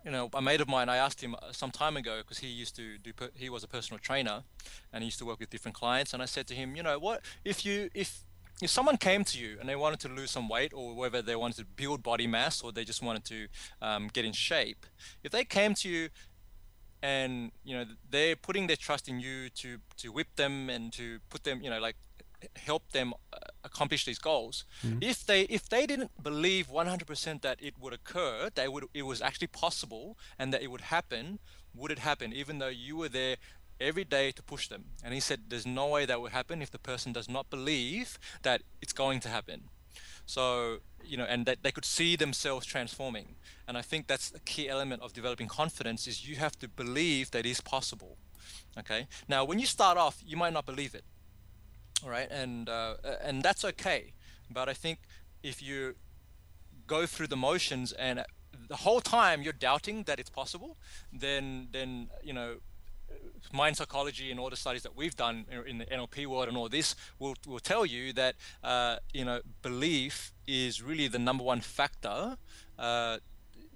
you know, a mate of mine, I asked him some time ago because he used to do, he was a personal trainer, and he used to work with different clients. And I said to him, you know, what if you if if someone came to you and they wanted to lose some weight or whether they wanted to build body mass or they just wanted to um, get in shape if they came to you and you know they're putting their trust in you to to whip them and to put them you know like help them uh, accomplish these goals. Mm-hmm. if they if they didn't believe 100% that it would occur that would it was actually possible and that it would happen would it happen? Even though you were there every day to push them. And he said there's no way that would happen if the person does not believe that it's going to happen so you know and that they could see themselves transforming. And i think that's a key element of developing confidence is you have to believe that is possible okay? Now when you start off you might not believe it all right? And uh, and that's okay. But i think if you go through the motions and the whole time you're doubting that it's possible then then you know mind psychology and all the studies that we've done in the NLP world and all this will, will tell you that uh, you know belief is really the number one factor. Uh,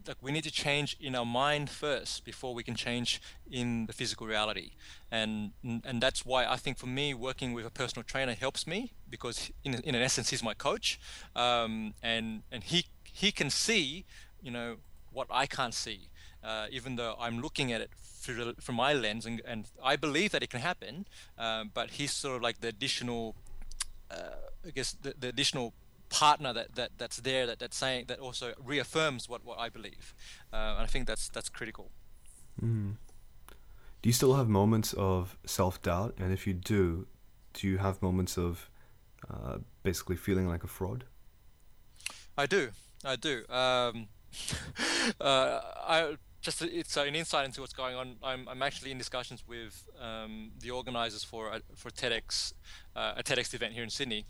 like we need to change in our mind first before we can change in the physical reality, and and that's why I think for me working with a personal trainer helps me because in in essence he's my coach, um, and and he he can see you know what I can't see, uh, even though I'm looking at it through the, from my lens, and, and I believe that it can happen. Um, but he's sort of like the additional, uh, I guess, the, the additional partner that, that that's there that that's saying that also reaffirms what, what I believe. Uh, and I think that's that's critical. Mm. Do you still have moments of self doubt? And if you do, do you have moments of uh, basically feeling like a fraud? I do. I do. Um, uh, I just it's an insight into what's going on. I'm, I'm actually in discussions with um, the organisers for a, for TEDx uh, a TEDx event here in Sydney,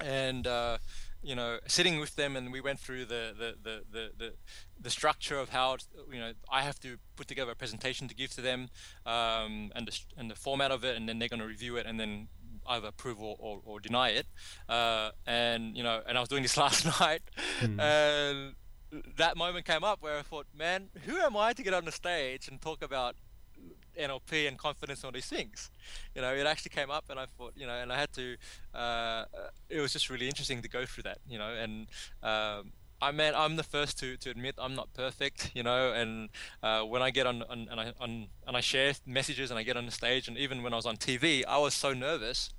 and uh, you know sitting with them and we went through the the, the, the, the, the structure of how you know I have to put together a presentation to give to them um, and the and the format of it, and then they're going to review it and then either approve or, or, or deny it. Uh, and you know, and I was doing this last night, mm. and that moment came up where I thought, man, who am I to get on the stage and talk about NLP and confidence and all these things? You know, it actually came up, and I thought, you know, and I had to. Uh, it was just really interesting to go through that, you know, and. Um, I mean, I'm the first to, to admit I'm not perfect, you know. And uh, when I get on, on and I on and I share messages and I get on the stage, and even when I was on TV, I was so nervous.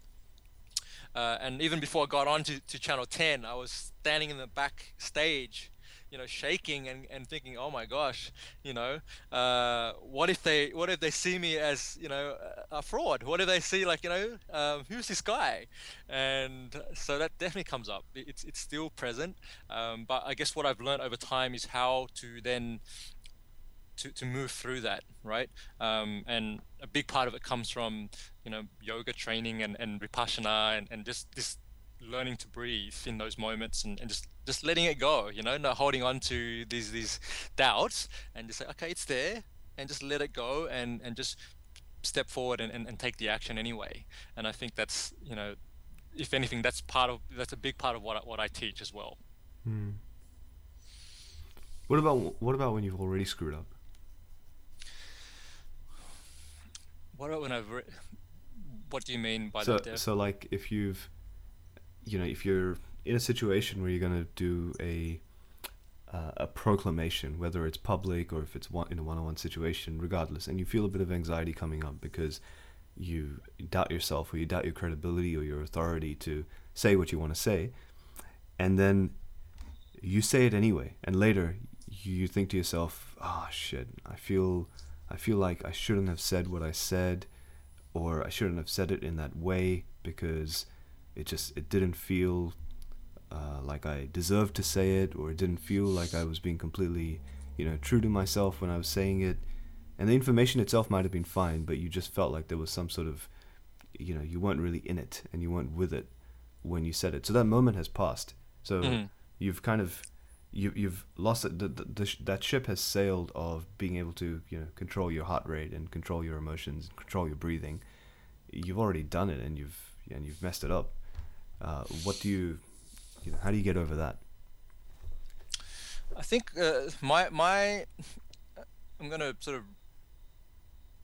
Uh, and even before I got on to, to Channel 10, I was standing in the back stage you know shaking and, and thinking oh my gosh you know uh, what if they what if they see me as you know a fraud? What if they see like you know um, who's this guy? And so that definitely comes up. It's it's still present um, but I guess what I've learned over time is how to then to, to move through that right? Um, and a big part of it comes from you know yoga training and, and vipassana and, and just this learning to breathe in those moments and, and just just letting it go you know not holding on to these these doubts and just say okay it's there and just let it go and and just step forward and, and, and take the action anyway. And i think that's you know if anything that's part of that's a big part of what I, what I teach as well. Hmm. what about what about when you've already screwed up? What about when i've re- what do you mean by so, that so like if you've you know if you're in a situation where you're going to do a uh, a proclamation, whether it's public or if it's one, in a one-on-one situation, regardless, and you feel a bit of anxiety coming up because you doubt yourself or you doubt your credibility or your authority to say what you want to say, and then you say it anyway, and later you think to yourself, "Ah, oh, shit, I feel, I feel like I shouldn't have said what I said, or I shouldn't have said it in that way because it just it didn't feel uh, like I deserved to say it, or it didn't feel like I was being completely, you know, true to myself when I was saying it. And the information itself might have been fine, but you just felt like there was some sort of, you know, you weren't really in it and you weren't with it when you said it. So that moment has passed. So mm-hmm. you've kind of you you've lost it. The, the, the, that ship has sailed of being able to you know control your heart rate and control your emotions, and control your breathing. You've already done it, and you've and you've messed it up. Uh, what do you, you know, how do you get over that? I think uh, my my I'm gonna sort of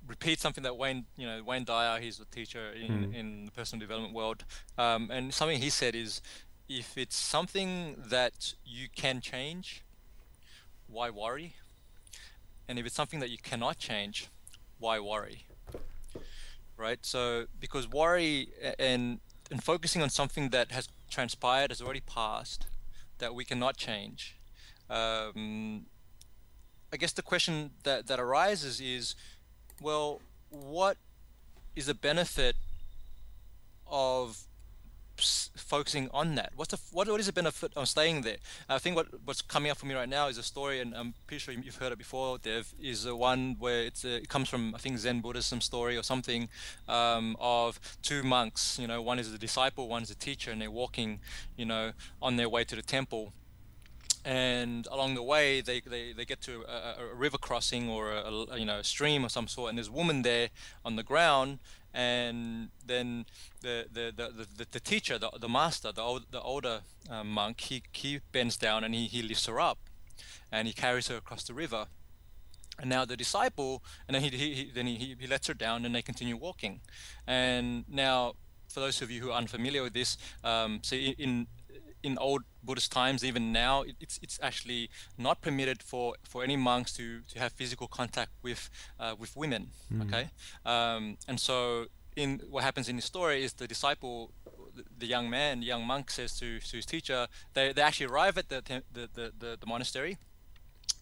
repeat something that Wayne, you know, Wayne Dyer, he's a teacher in, mm. in the personal development world, um, and something he said is, if it's something that you can change, why worry? And if it's something that you cannot change, why worry? Right. So because worry and and focusing on something that has transpired, has already passed, that we cannot change. Um, I guess the question that, that arises is, well, what is the benefit of focusing on that? What's the what, what is the benefit of staying there? I think what what's coming up for me right now is a story, and I'm pretty sure you've heard it before. Dev is a one where it's a, it comes from I think Zen Buddhism story or something um, of two monks. You know, one is a disciple, one is a teacher, and they're walking, you know, on their way to the temple and along the way they, they, they get to a, a river crossing or a, a, you know a stream of some sort and there's a woman there on the ground and then the the, the, the, the teacher the, the master the, old, the older uh, monk he, he bends down and he, he lifts her up and he carries her across the river. And now the disciple and then he, he, he then he, he lets her down and they continue walking. And now for those of you who are unfamiliar with this um, so in in old Buddhist times, even now, it, it's it's actually not permitted for, for any monks to, to have physical contact with uh, with women. Mm. Okay, um, and so in what happens in the story is the disciple, the, the young man, the young monk says to, to his teacher, they, they actually arrive at the, the, the, the, the monastery,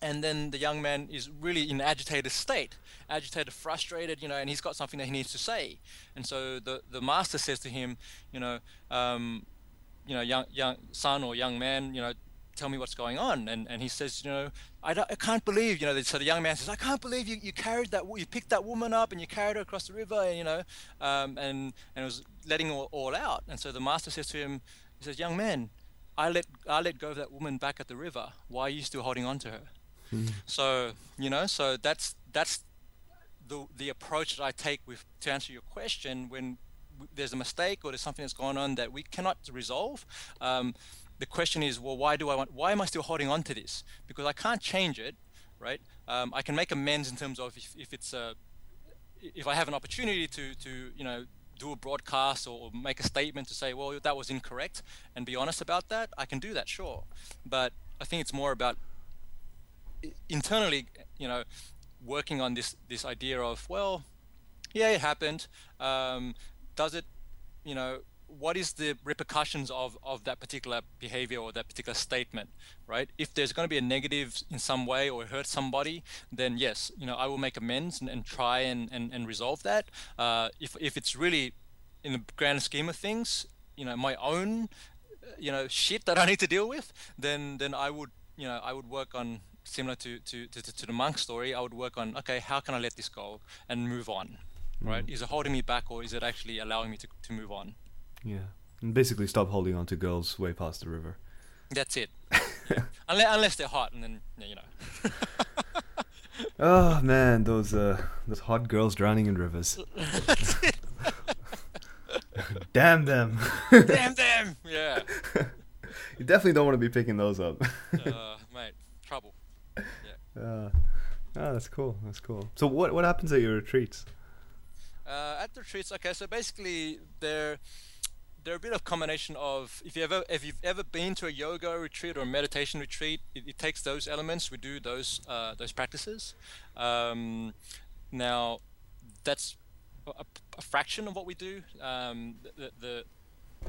and then the young man is really in agitated state agitated frustrated you know and he's got something that he needs to say and so the the master says to him you know um, you know, young young son or young man, you know, tell me what's going on. And and he says, you know, I, I can't believe, you know. So the young man says, I can't believe you, you carried that, you picked that woman up and you carried her across the river, and, you know, um, and and it was letting all, all out. And so the master says to him, he says, young man, I let I let go of that woman back at the river. Why are you still holding on to her? Mm. So you know, so that's that's the the approach that I take with to answer your question when there's a mistake or there's something that's going on that we cannot resolve, um, the question is, well, why do I want? Why am I still holding on to this? Because I can't change it, right? Um, I can make amends in terms of if, if it's a, if I have an opportunity to to you know do a broadcast or make a statement to say, well, that was incorrect, and be honest about that, I can do that, sure. But I think it's more about internally, you know, working on this this idea of, well, yeah, it happened. Um, does it, you know, what is the repercussions of, of that particular behavior or that particular statement, right? If there's going to be a negative in some way or hurt somebody, then yes, you know, I will make amends and, and try and, and, and resolve that. Uh, if, if it's really in the grand scheme of things, you know, my own, you know, shit that I need to deal with, then, then I would, you know, I would work on similar to, to, to, to the monk story, I would work on, okay, how can I let this go and move on? Right? Mm. Is it holding me back or is it actually allowing me to, to move on? Yeah. And basically stop holding on to girls way past the river. That's it. unless, unless they're hot and then, you know. oh man, those uh, those hot girls drowning in rivers. Damn them. Damn them. Yeah. you definitely don't want to be picking those up. uh, mate, trouble. Yeah. Uh, oh, that's cool. That's cool. So what what happens at your retreats? Uh, at the retreats, okay, so basically they're they're a bit of combination of if you ever if you've ever been to a yoga retreat or a meditation retreat, it, it takes those elements. We do those uh, those practices. Um, now, that's a, a, fraction of what we do. Um, the, the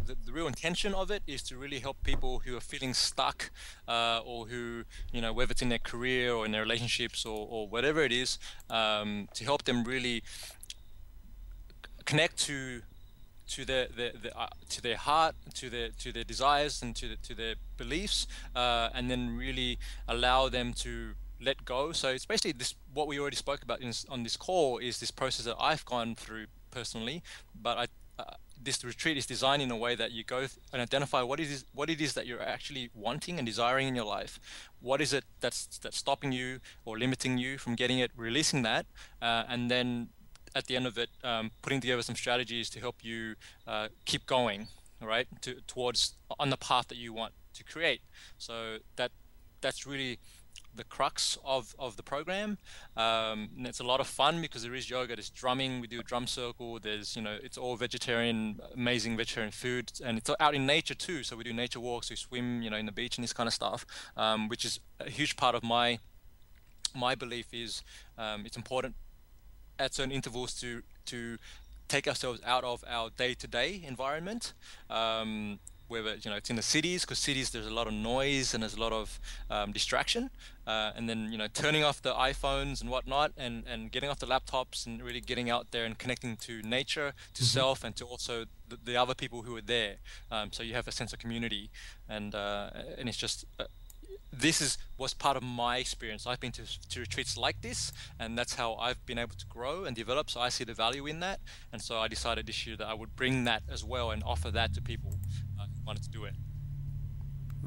the, the, real intention of it is to really help people who are feeling stuck uh, or who, you know, whether it's in their career or in their relationships or, or whatever it is, um, to help them really connect to to their, their, their uh, to their heart, to their to their desires, and to the, to their beliefs, uh, and then really allow them to let go. So it's basically this what we already spoke about in, on this call is this process that I've gone through personally, but I. Uh, this retreat is designed in a way that you go and identify what it is what it is that you're actually wanting and desiring in your life. What is it that's that's stopping you or limiting you from getting it? Releasing that, uh, and then at the end of it, um, putting together some strategies to help you uh, keep going, right, to, towards on the path that you want to create. So that that's really the crux of, of the program. Um, and it's a lot of fun because there is yoga, there's drumming, we do a drum circle, there's, you know, it's all vegetarian, amazing vegetarian food, and it's out in nature too. So we do nature walks, we swim, you know, in the beach and this kind of stuff, um, which is a huge part of my my belief is um, it's important at certain intervals to to take ourselves out of our day-to-day environment. Um, whether you know it's in the cities, because cities there's a lot of noise and there's a lot of um, distraction, uh, and then you know turning off the iPhones and whatnot, and and getting off the laptops and really getting out there and connecting to nature, to mm-hmm. self, and to also the, the, other people who are there. Um, so you have a sense of community, and uh, and it's just uh, this is was part of my experience. I've been to, to retreats like this, and that's how I've been able to grow and develop. So I see the value in that, and so I decided this year that I would bring that as well and offer that to people uh, who wanted to do it.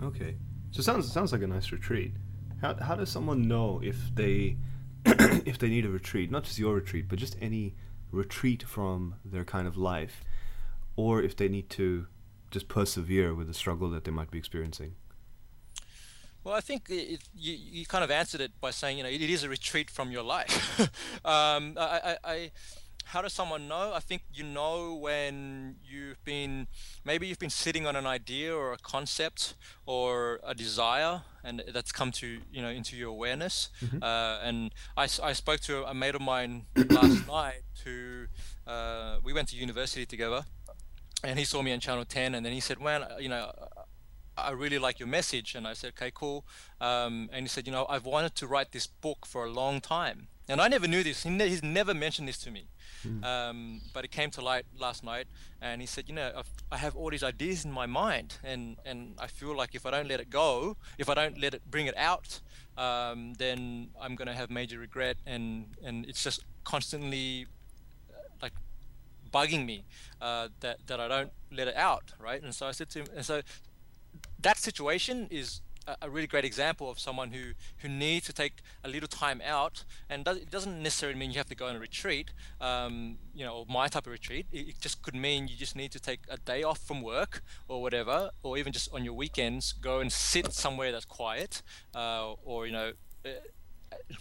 Okay, so sounds sounds like a nice retreat. How how does someone know if they if they need a retreat, not just your retreat, but just any retreat from their kind of life, or if they need to just persevere with the struggle that they might be experiencing? Well, I think it, you, you kind of answered it by saying, you know, it is a retreat from your life. um, I, I, I, how does someone know? I think you know when you've been, maybe you've been sitting on an idea or a concept or a desire, and that's come to, you know, into your awareness. Mm-hmm. Uh, and I, I spoke to a mate of mine last night who, uh, we went to university together, and he saw me on Channel 10, and then he said, man, you know, I really like your message. And I said, okay, cool. Um, and he said, you know, I've wanted to write this book for a long time. And I never knew this. He ne- he's never mentioned this to me. Mm. Um, but it came to light last night. And he said, you know, I've, I have all these ideas in my mind. And, and I feel like if I don't let it go, if I don't let it bring it out, um, then I'm going to have major regret. And, and it's just constantly uh, like bugging me uh, that, that I don't let it out, right? And so I said to him, and so that situation is a really great example of someone who who needs to take a little time out and does, it doesn't necessarily mean you have to go on a retreat um, you know my type of retreat it, it, just could mean you just need to take a day off from work or whatever or even just on your weekends go and sit somewhere that's quiet uh, or you know uh,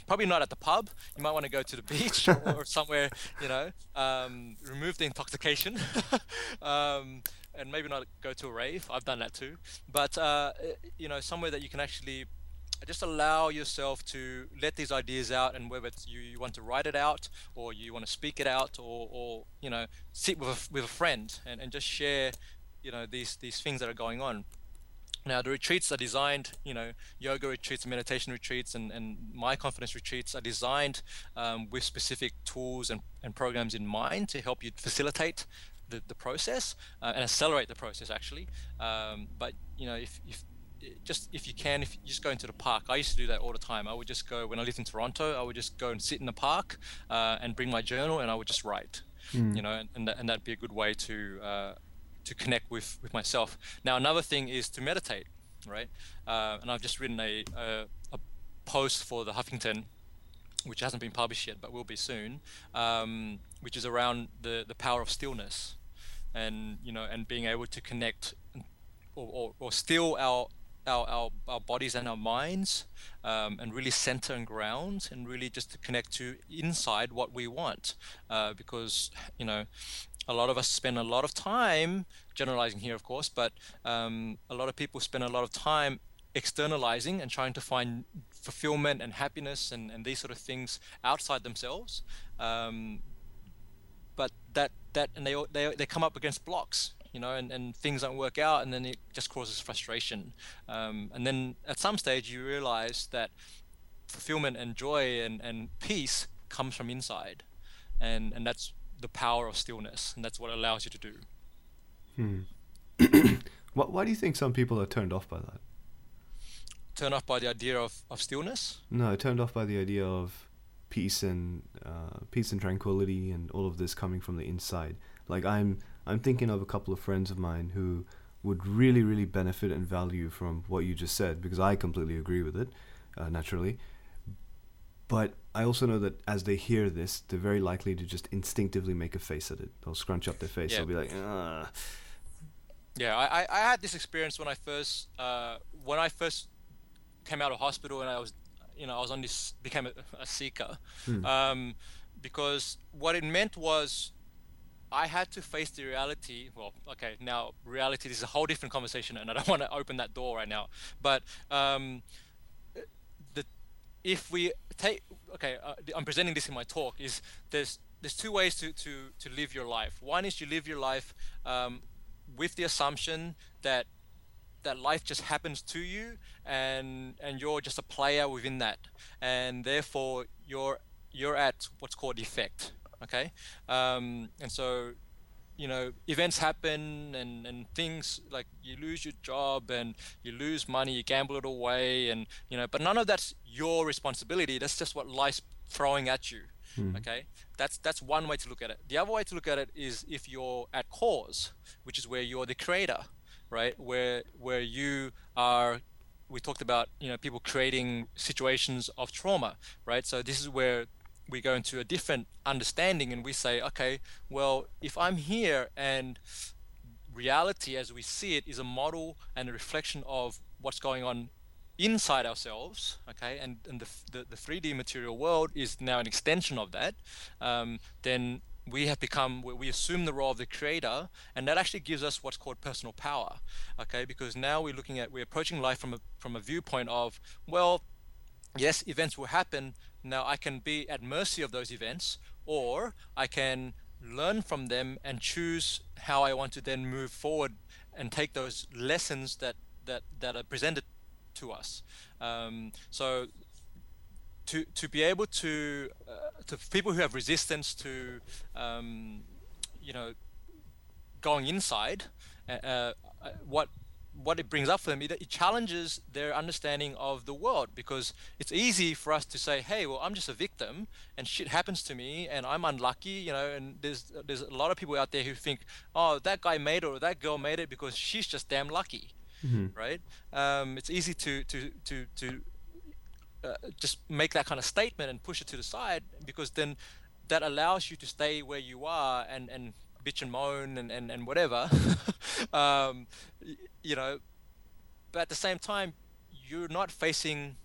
probably not at the pub. You might want to go to the beach or, or somewhere, you know, um, remove the intoxication. um, and maybe not go to a rave. I've done that too, but uh, you know, somewhere that you can actually just allow yourself to let these ideas out, and whether it's you, you want to write it out, or you want to speak it out, or, or you know, sit with a, with a friend and, and just share, you know, these these things that are going on. Now, the retreats are designed, you know, yoga retreats, meditation retreats, and, and my confidence retreats are designed um, with specific tools and, and programs in mind to help you facilitate the, the process uh, and accelerate the process actually. Um, but you know, if, if just if you can, if you just go into the park. I used to do that all the time. I would just go when I lived in Toronto. I would just go and sit in the park uh, and bring my journal, and I would just write. Mm. You know, and and, that, and that'd be a good way to uh, to connect with with myself. Now, another thing is to meditate, right? Uh, and I've just written a, a, a post for the Huffington which hasn't been published yet, but will be soon, um, which is around the, the power of stillness and you know and being able to connect or, or, or still our, our, our our bodies and our minds um, and really center and ground and really just to connect to inside what we want uh, because you know a lot of us spend a lot of time generalizing here, of course, but um, a lot of people spend a lot of time externalizing and trying to find fulfillment and happiness and, and these sort of things outside themselves. Um, that that and they they they come up against blocks you know, and, and things don't work out, and then it just causes frustration. Um, and then at some stage, you realize that fulfillment and joy and, and peace comes from inside, and and that's the power of stillness, and that's what allows you to do. Hmm. why, why do you think some people are turned off by that? Turned off by the idea of, of stillness? No, turned off by the idea of peace and uh, peace and tranquility and all of this coming from the inside. Like I'm I'm thinking of a couple of friends of mine who would really really benefit and value from what you just said because I completely agree with it, uh, naturally. But I also know that as they hear this, they're very likely to just instinctively make a face at it. They'll scrunch up their face. Yeah. They'll be like, Ugh. Yeah, I, I had this experience when I first uh, when I first came out of hospital and I was you know I was on this became a, a seeker hmm. um, because what it meant was I had to face the reality. Well, okay, now reality this is a whole different conversation, and I don't want to open that door right now. But um, the if we take okay, uh, I'm presenting this in my talk. Is there's there's two ways to to to live your life. One is you live your life um, with the assumption that that life just happens to you and and you're just a player within that. And therefore you're you're at what's called effect okay? Um, and so you know events happen and and things like you lose your job and you lose money you gamble it away and you know but none of that's your responsibility. That's just what life's throwing at you hmm. okay? That's that's one way to look at it. The other way to look at it is if you're at cause which is where you're the creator right where where you are we talked about you know people creating situations of trauma right? So this is where we go into a different understanding and we say, okay, well, if I'm here and reality as we see it is a model and a reflection of what's going on inside ourselves, okay, and, and the, the, the 3D material world is now an extension of that, um, then we have become we assume the role of the creator and that actually gives us what's called personal power okay because now we're looking at we're approaching life from a from a viewpoint of well yes events will happen now I can be at mercy of those events, or I can learn from them and choose how I want to then move forward and take those lessons that that that are presented to us. Um, so to to be able to uh, to people who have resistance to um, you know going inside, uh, uh, what what it brings up for them, it, it, challenges their understanding of the world because it's easy for us to say, "Hey, well, I'm just a victim, and shit happens to me, and I'm unlucky," you know. And there's there's a lot of people out there who think, "Oh, that guy made it or that girl made it because she's just damn lucky," mm-hmm. right? Um, it's easy to to to to uh, just make that kind of statement and push it to the side because then that allows you to stay where you are and and bitch and moan and, and, and whatever, um, you know, but at the same time, you're not facing,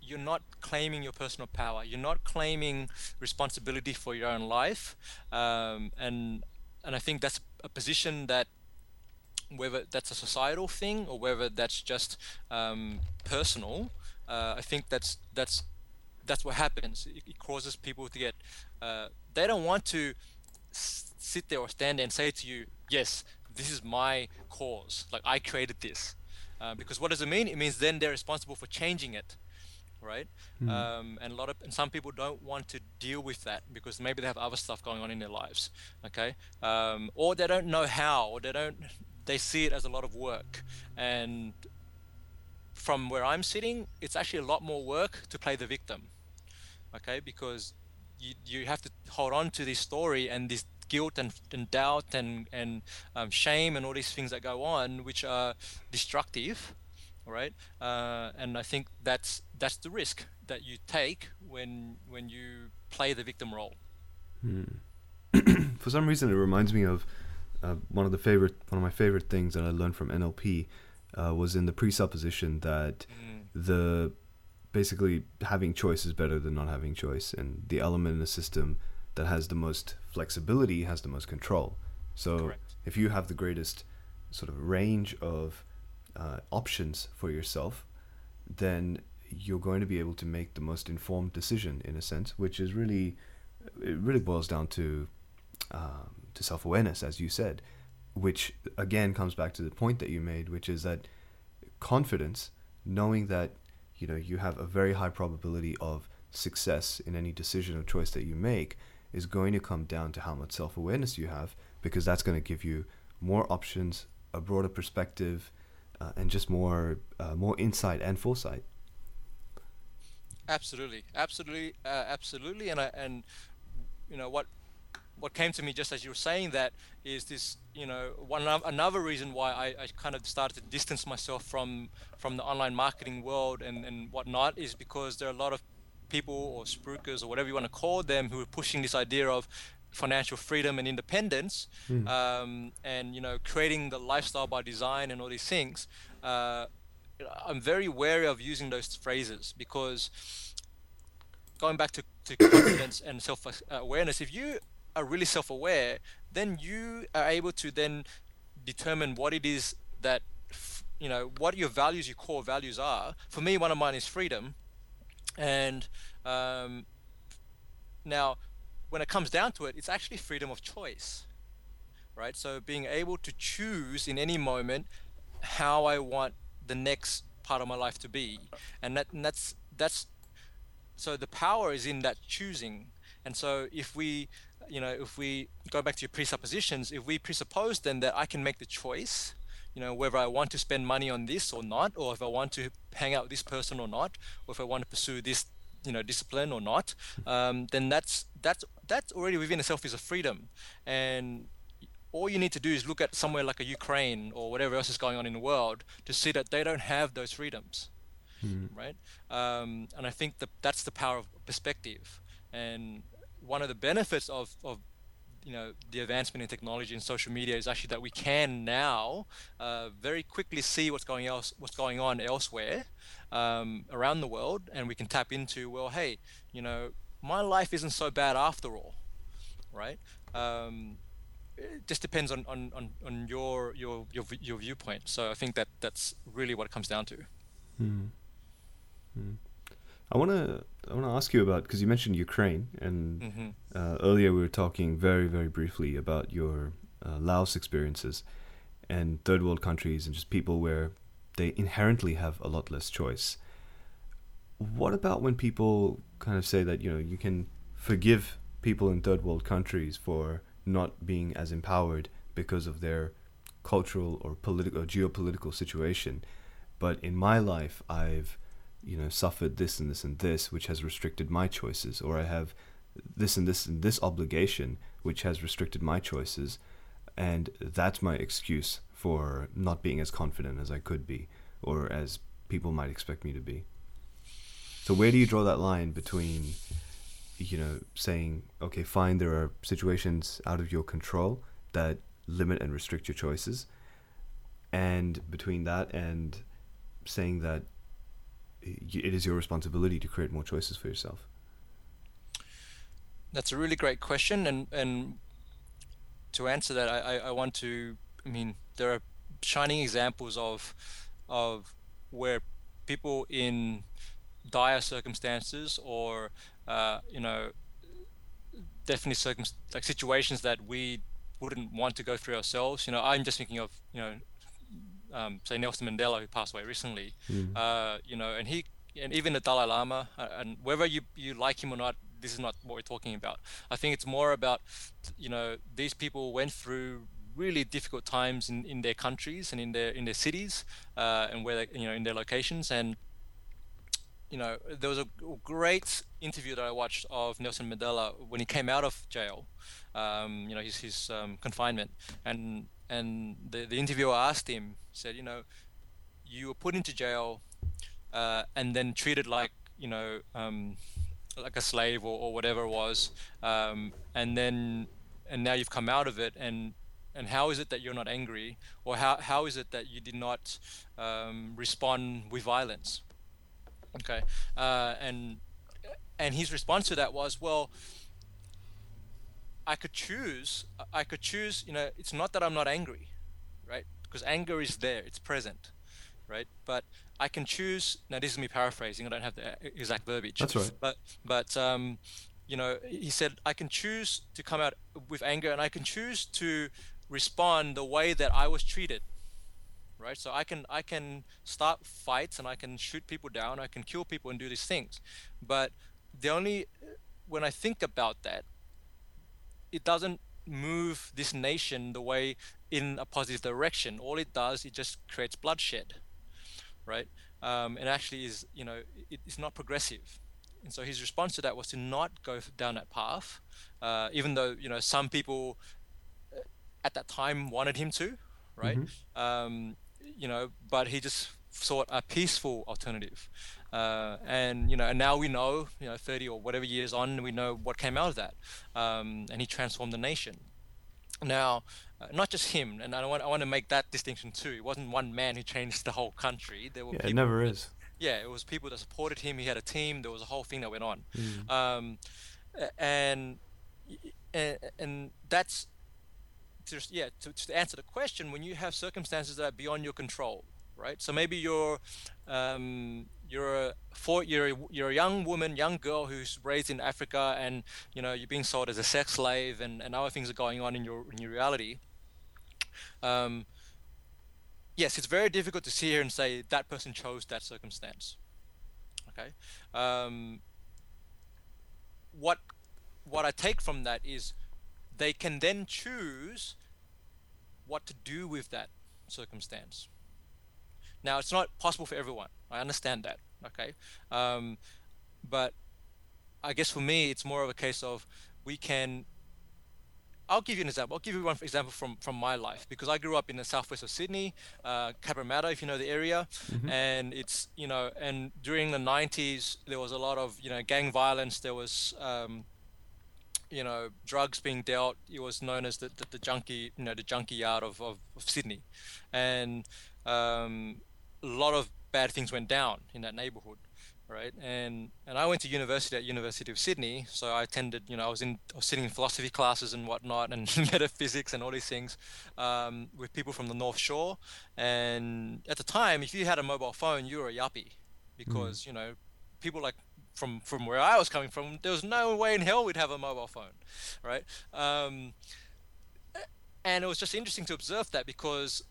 you're not claiming your personal power. You're not claiming responsibility for your own life. Um, and, and I think that's a position that whether that's a societal thing or whether that's just um, personal, uh, I think that's that's that's what happens. It, it causes people to get uh, they don't want to sit there or stand there and say to you, yes, this is my cause. Like I created this. Uh, because what does it mean? It means then they're responsible for changing it, right? Mm. Um, and a lot of and some people don't want to deal with that because maybe they have other stuff going on in their lives, okay? Um, or they don't know how, or they don't. They see it as a lot of work, and from where I'm sitting, it's actually a lot more work to play the victim, okay? Because you, you have to hold on to this story and this guilt and, and doubt and, and um, shame and all these things that go on, which are destructive, right? Uh, and I think that's that's the risk that you take when when you play the victim role. Hmm. For some reason, it reminds me of uh, one of the favorite one of my favorite things that I learned from NLP uh, was in the presupposition that mm. the basically having choice is better than not having choice, and the element in the system that has the most flexibility has the most control. So Correct. if you have the greatest sort of range of uh, options for yourself, then you're going to be able to make the most informed decision in a sense, which is really it really boils down to um, to self awareness, as you said, which again comes back to the point that you made, which is that confidence, knowing that you know you have a very high probability of success in any decision or choice that you make, is going to come down to how much self awareness you have, because that's going to give you more options, a broader perspective, uh, and just more uh, more insight and foresight. Absolutely, absolutely, uh, absolutely, and I, and you know what what came to me just as you were saying that is this you know one another reason why I, I kind of started to distance myself from from the online marketing world and and whatnot is because there are a lot of people or spruikers or whatever you want to call them who are pushing this idea of financial freedom and independence mm. um, and you know creating the lifestyle by design and all these things uh, I'm very wary of using those phrases because going back to, to confidence and self awareness, if you are really self aware, then you are able to then determine what it is that you know what your values, your core values are. For me, one of mine is freedom, and um, now when it comes down to it, it's actually freedom of choice, right? So being able to choose in any moment how I want the next part of my life to be and that and that's that's so the power is in that choosing and so if we you know if we go back to your presuppositions if we presuppose then that i can make the choice you know whether i want to spend money on this or not or if i want to hang out with this person or not or if i want to pursue this you know discipline or not um, then that's that's that's already within itself is a freedom and all you need to do is look at somewhere like a Ukraine or whatever else is going on in the world to see that they don't have those freedoms, mm. right? Um, and I think that that's the power of perspective. And one of the benefits of, of you know the advancement in technology and social media is actually that we can now uh, very quickly see what's going else what's going on elsewhere um, around the world, and we can tap into well, hey, you know, my life isn't so bad after all, right? Um, it just depends on, on, on, on your, your your your viewpoint. So I think that that's really what it comes down to. Hmm. Hmm. I want to I want to ask you about because you mentioned Ukraine and mm-hmm. uh, earlier we were talking very very briefly about your uh, Laos experiences and third world countries and just people where they inherently have a lot less choice. What about when people kind of say that you know you can forgive people in third world countries for not being as empowered because of their cultural or political or geopolitical situation. But in my life, I've you know suffered this and this and this, which has restricted my choices, or I have this and this and this obligation, which has restricted my choices, and that's my excuse for not being as confident as I could be, or as people might expect me to be. So where do you draw that line between you know, saying, okay, fine, there are situations out of your control that limit and restrict your choices. And between that and saying that it is your responsibility to create more choices for yourself. That's a really great question. And, and to answer that, I, I want to, I mean, there are shining examples of, of where people in dire circumstances or uh, you know definitely circum- like situations that we wouldn't want to go through ourselves you know i'm just thinking of you know um, say nelson mandela who passed away recently mm. uh, you know and he and even the dalai lama uh, and whether you you like him or not this is not what we're talking about i think it's more about you know these people went through really difficult times in, in their countries and in their in their cities uh, and where they, you know in their locations and you know, there was a great interview that I watched of Nelson Mandela when he came out of jail, um, you know, his, his um, confinement. And, and the, the interviewer asked him, said, you know, you were put into jail uh, and then treated like, you know, um, like a slave or, or whatever it was. Um, and then, and now you've come out of it and and how is it that you're not angry or how, how is it that you did not um, respond with violence Okay, uh, and and his response to that was, well, I could choose. I could choose. You know, it's not that I'm not angry, right? Because anger is there. It's present, right? But I can choose. Now, this is me paraphrasing. I don't have the exact verbiage. That's right. But but um, you know, he said I can choose to come out with anger, and I can choose to respond the way that I was treated. Right. So I can I can start fights and I can shoot people down. I can kill people and do these things. But the only when I think about that, it doesn't move this nation the way in a positive direction. All it does, it just creates bloodshed, right? Um, and actually is, you know, it, it's not progressive. And so his response to that was to not go down that path, uh, even though you know some people uh, at that time wanted him to, right? Mm-hmm. Um, you know, but he just sought a peaceful alternative. Uh, and you know, and now we know, you know, 30 or whatever years on, we know what came out of that. Um, and he transformed the nation. Now, uh, not just him, and I want I want to make that distinction too. It wasn't one man who changed the whole country. There were yeah, it never that, is. Yeah, it was people that supported him. He had a team. There was a whole thing that went on, mm. um, and, and and that's just yeah to, to answer the question. When you have circumstances that are beyond your control, right? So maybe you're um, you're a for, you're a, you're a young woman, young girl who's raised in Africa, and you know you're being sold as a sex slave, and, and other things are going on in your in your reality. Um, yes, it's very difficult to sit here and say that person chose that circumstance. Okay, um, what what I take from that is they can then choose what to do with that circumstance. Now, it's not possible for everyone. I understand that. Okay, um, but I guess for me, it's more of a case of we can. I'll give you an example. I'll give you one example from from my life because I grew up in the southwest of Sydney, uh, Cabramatta, if you know the area, mm-hmm. and it's you know, and during the '90s there was a lot of you know gang violence. There was um, you know drugs being dealt. It was known as the, the, the junkie, you know, the junkie yard of, of, of Sydney, and um, a lot of bad things went down in that neighborhood right? And and i went to university at university of sydney so i attended you know i was in I was sitting in philosophy classes and whatnot and metaphysics and all these things um, with people from the north shore. And at the time if you had a mobile phone you were a yuppie because mm. you know people like from from where i was coming from there was no way in hell we'd have a mobile phone right? Um, and it was just interesting to observe that because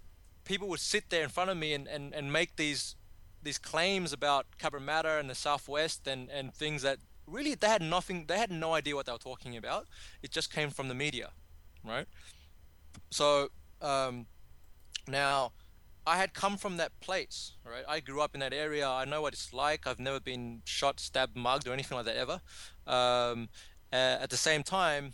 people would sit there in front of me and, and, and make these these claims about Cabramatta and the Southwest and, and things that really they had nothing they had no idea what they were talking about. It just came from the media, right? So um, now I had come from that place, right? I grew up in that area. I know what it's like. I've never been shot, stabbed, mugged, or anything like that ever. Um, uh, at the same time,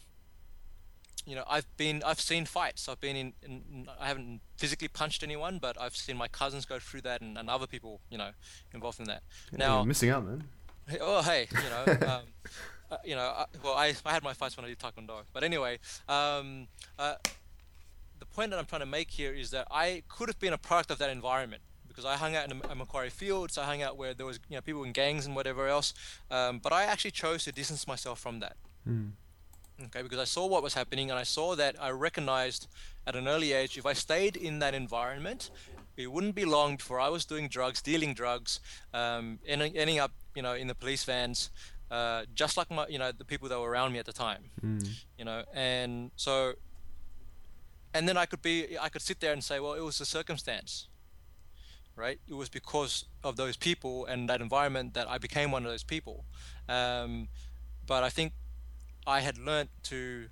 you know, I've been, I've seen fights. I've been in, in, I haven't physically punched anyone, but I've seen my cousins go through that and, and other people, you know, involved in that. Yeah, now, missing out, man. Oh, hey, you know, um, uh, you know, uh, well, I, I had my fights when I did taekwondo, but anyway, um, uh, the point that I'm trying to make here is that I could have been a product of that environment because I hung out in a Macquarie Fields, so I hung out where there was, you know, people in gangs and whatever else, um, but I actually chose to distance myself from that. Mm okay because i saw what was happening and i saw that i recognized at an early age if i stayed in that environment it wouldn't be long before i was doing drugs dealing drugs um, ending, ending up you know in the police vans uh, just like my you know the people that were around me at the time mm. you know and so and then i could be i could sit there and say well it was a circumstance right it was because of those people and that environment that i became one of those people um, but i think I had learnt to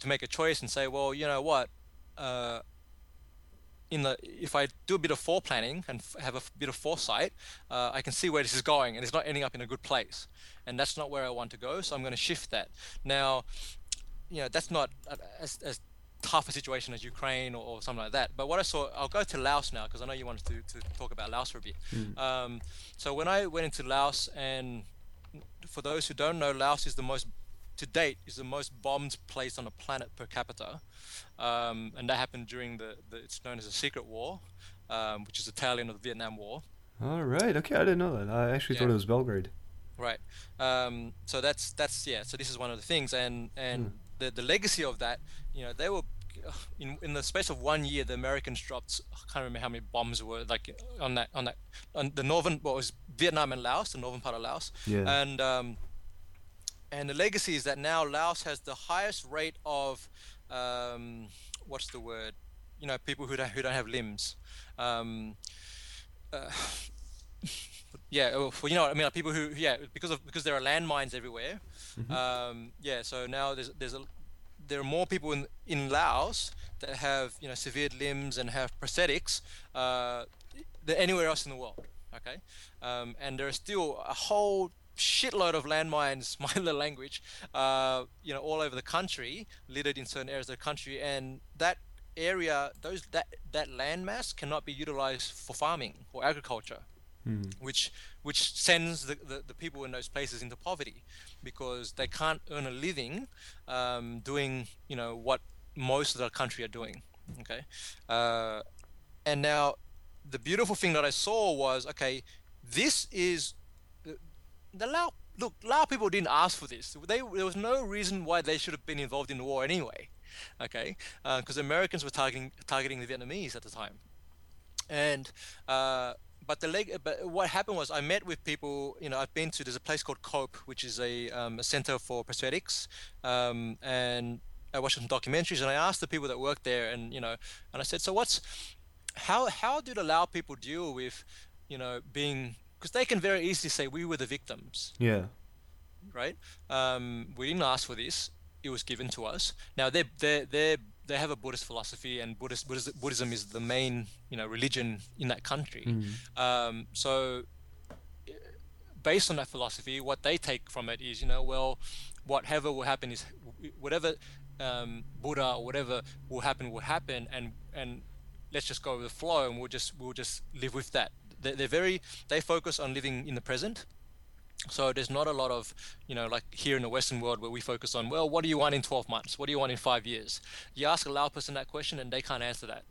to make a choice and say, well, you know what, uh, in the if I do a bit of foreplanning and f- have a f- bit of foresight, uh, I can see where this is going, and it's not ending up in a good place, and that's not where I want to go. So I'm going to shift that. Now, you know, that's not as, as tough a situation as Ukraine or, or, something like that. But what I saw, I'll go to Laos now because I know you wanted to, to talk about Laos for a bit. Mm. Um, so when I went into Laos, and for those who don't know, Laos is the most to date is the most bombed place on the planet per capita, um, and that happened during the, the, it's known as a secret war, um, which is the tail end of the Vietnam War. All right. Okay, I didn't know that. I actually yeah. thought it was Belgrade. Right. Um, so that's that's yeah. So this is one of the things, and and the the legacy of that, you know, they were in in the space of one year, the Americans dropped I can't remember how many bombs were like on that on that on the northern what was Vietnam and Laos, the northern part of Laos, Yeah. and um, and the legacy is that now Laos has the highest rate of um, what's the word, you know, people who don't who don't have limbs. Um, uh, yeah, well, you know, I mean, like people who, yeah, because of because there are landmines everywhere. Um, yeah, so now there's there's a there are more people in in Laos that have you know severed limbs and have prosthetics uh, than anywhere else in the world. Okay, um, and there are still a whole shitload of landmines, mind the language, uh, you know, all over the country, littered in certain areas of the country, and that area, those that that landmass cannot be utilized for farming or agriculture which which sends the, the, the people in those places into poverty because they can't earn a living um, doing you know what most of the country are doing okay? Uh, and now the beautiful thing that I saw was okay this is the Lao look Lao people didn't ask for this. They there was no reason why they should have been involved in the war anyway okay? Because Americans were targeting targeting the Vietnamese at the time. And uh, but the leg but what happened was I met with people you know I've been to there's a place called Cope which is a, um, a center for prosthetics um, and I watched some documentaries and I asked the people that worked there and you know and I said so what's how how do the Lao people deal with you know being because they can very easily say we were the victims Yeah. right? Um, we didn't ask for this; it was given to us. Now they they they they have a Buddhist philosophy, and Buddhist, Buddhist Buddhism is the main you know religion in that country. Um, so based on that philosophy, what they take from it is, you know, well, whatever will happen is whatever um, Buddha or whatever will happen will happen, and and let's just go with the flow, and we'll just we'll just live with that. They're, they're very they focus on living in the present. So there's not a lot of, you know, like here in the Western world where we focus on, well, what do you want in 12 months? What do you want in five years? You ask a Lao person that question and they can't answer that.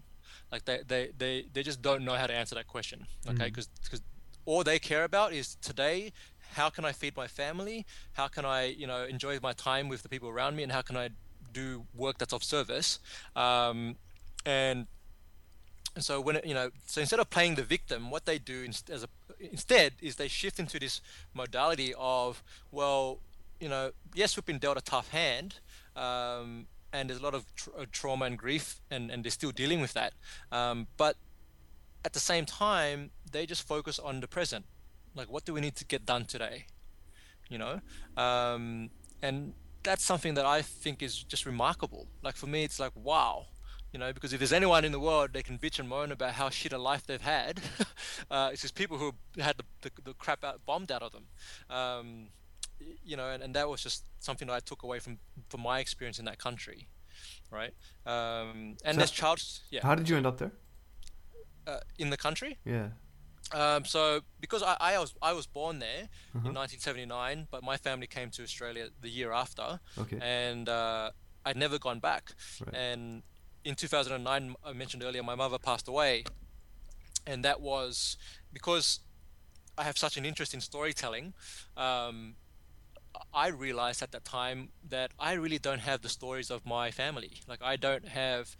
Like they, they, they, they just don't know how to answer that question. Okay, because because all they care about is today. How can I feed my family? How can I, you know, enjoy my time with the people around me? And how can I do work that's of service? Um, and so when it, you know, so instead of playing the victim, what they do inst- as a, instead is they shift into this modality of, well, you know, yes, we've been dealt a tough hand, um, and there's a lot of tr- uh, trauma and grief, and, and they're still dealing with that. Um, but at the same time, they just focus on the present, like what do we need to get done today, you know, um, and that's something that I think is just remarkable. Like for me, it's like wow, you know, because if there's anyone in the world they can bitch and moan about how shit a life they've had, uh, it's just people who had the, the, the crap out, bombed out of them. Um, you know, and, and that was just something that I took away from from my experience in that country, right? Um, and So- there's child, yeah, How did you end up there? uh, in the country. Yeah. Um, so because I, I was I was born there Uh-huh. in 1979, but my family came to Australia the year after, Okay. and uh, I'd never gone back. Right. And in 2009, I mentioned earlier, my mother passed away, and that was because I have such an interest in storytelling. Um, I realized at that time that I really don't have the stories of my family. Like I don't have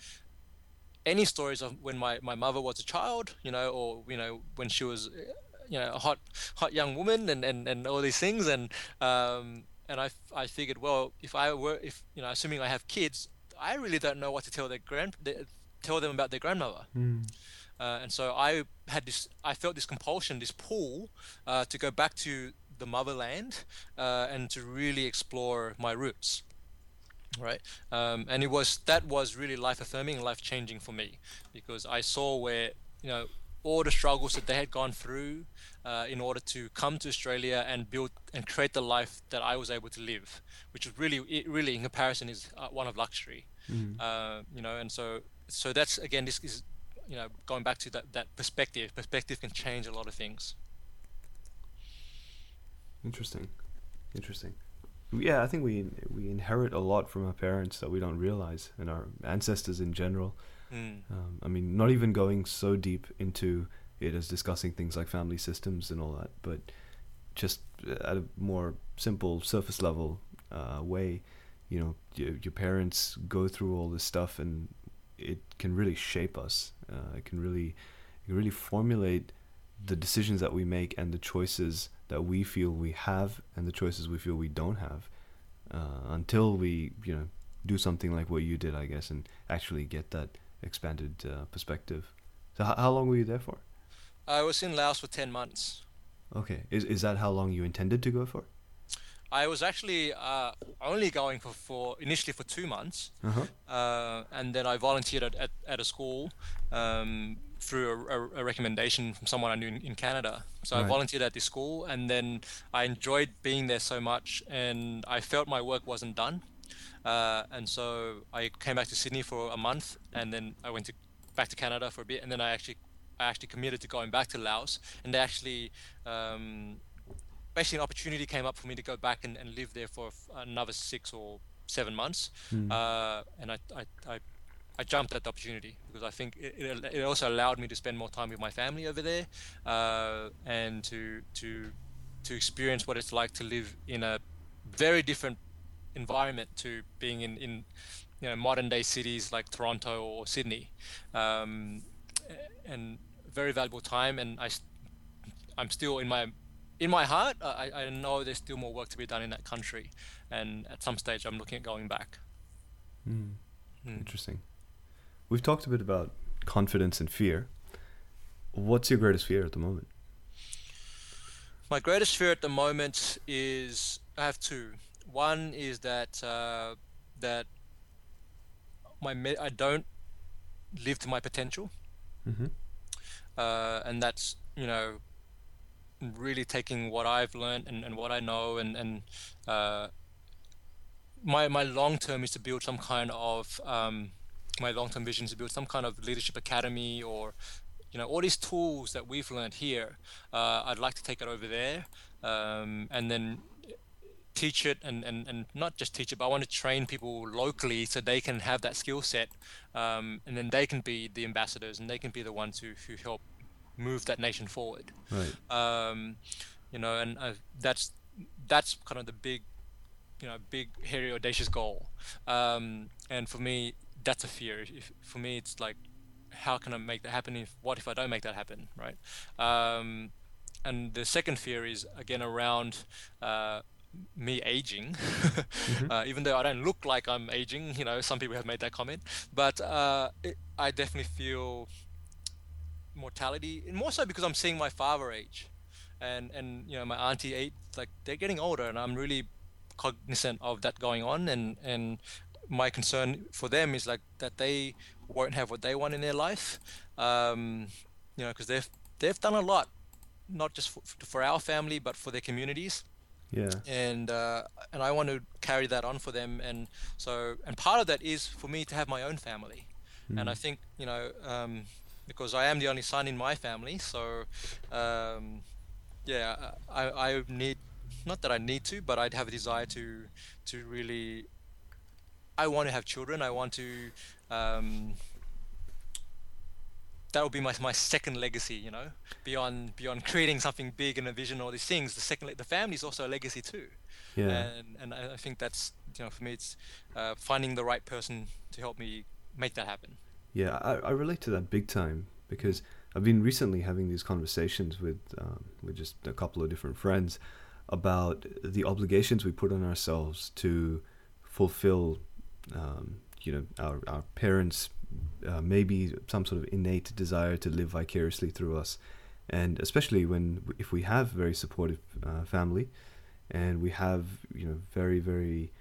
any stories of when my, my mother was a child, you know, or you know when she was, you know, a hot hot young woman and, and, and all these things and um, and I, I figured well if I were if you know assuming I have kids I really don't know what to tell their grand their, tell them about their grandmother Mm. uh, and so I had this I felt this compulsion this pull uh, to go back to the motherland uh, and to really explore my roots right um, and it was that was really life affirming life changing for me because I saw where you know all the struggles that they had gone through uh, in order to come to Australia and build and create the life that I was able to live, which is really, it really in comparison is uh, one of luxury. Mm. Uh, you know, and so so that's again this is you know going back to that that perspective. Perspective can change a lot of things. Interesting. Interesting. Yeah, I think we we inherit a lot from our parents that we don't realize, and our ancestors in general. Mm. Um, I mean, not even going so deep into it as discussing things like family systems and all that, but just at a more simple surface level uh, way, you know your, your parents go through all this stuff and it can really shape us uh, it can really it can really formulate the decisions that we make and the choices that we feel we have and the choices we feel we don't have uh, until we you know do something like what you did i guess and actually get that expanded uh, perspective. So h- how long were you there for? I was in Laos for 10 months. okay. Is, is that how long you intended to go for? I was actually uh, only going for, for initially for two months, uh-huh. Uh, and then I volunteered at, at, at a school um, through a, a, a recommendation from someone I knew in, in Canada. So I volunteered at this school, and then I enjoyed being there so much, and I felt my work wasn't done. Uh, and so I came back to Sydney for a month, and then I went to back to Canada for a bit, and then I actually I actually committed to going back to Laos, and they actually um, basically an opportunity came up for me to go back and, and live there for another six or seven months, Hmm. uh, and I, I, I, I jumped at the opportunity because I think it, it, it also allowed me to spend more time with my family over there, uh, and to to to experience what it's like to live in a very different environment to being in, in you know modern day cities like Toronto or Sydney, um, and very valuable time. And I, I'm still in my in my heart. I, I know there's still more work to be done in that country, and at some stage I'm looking at going back. Hmm. Hmm. Interesting. We've talked a bit about confidence and fear. What's your greatest fear at the moment? My greatest fear at the moment is I have two. One is that uh, that my me- I don't live to my potential, Mm-hmm. uh, and that's you know really taking what I've learned and, and what I know and and uh, my my long term is to build some kind of um, my long term vision is to build some kind of leadership academy or you know all these tools that we've learned here. Uh, I'd like to take it over there um, and then teach it and, and, and not just teach it, but I want to train people locally so they can have that skill set um, and then they can be the ambassadors and they can be the ones who, who help move that nation forward Right. um, you know, and uh, that's that's kind of the big, you know, big hairy audacious goal. Um, and for me, that's a fear. If, for me, it's like, how can I make that happen? If what if I don't make that happen, right? Um, and the second fear is again around uh, me aging, uh, even though I don't look like I'm aging. You know, some people have made that comment, but uh, it, I definitely feel mortality, and more so because I'm seeing my father age, and and you know my auntie age, like they're getting older, and I'm really cognizant of that going on, and and my concern for them is like that they won't have what they want in their life, um, you know, because they've they've done a lot, not just for, for our family but for their communities Yeah. and uh, and I want to carry that on for them. And so, and part of that is for me to have my own family. And I Mm. think you know um, because I am the only son in my family, so um, yeah, I, I need not that I need to, but I'd have a desire to to really. I want to have children. I want to. Um, that would be my, my second legacy, you know, beyond beyond creating something big and a vision, all these things. The second, the family is also a legacy too Yeah. and and I think that's you know for me it's uh, finding the right person to help me make that happen. Yeah, I, I relate to that big time because I've been recently having these conversations with um, with just a couple of different friends about the obligations we put on ourselves to fulfill, um, you know, our our parents' uh, maybe some sort of innate desire to live vicariously through us, and especially when if we have very supportive uh, family, and we have you know very very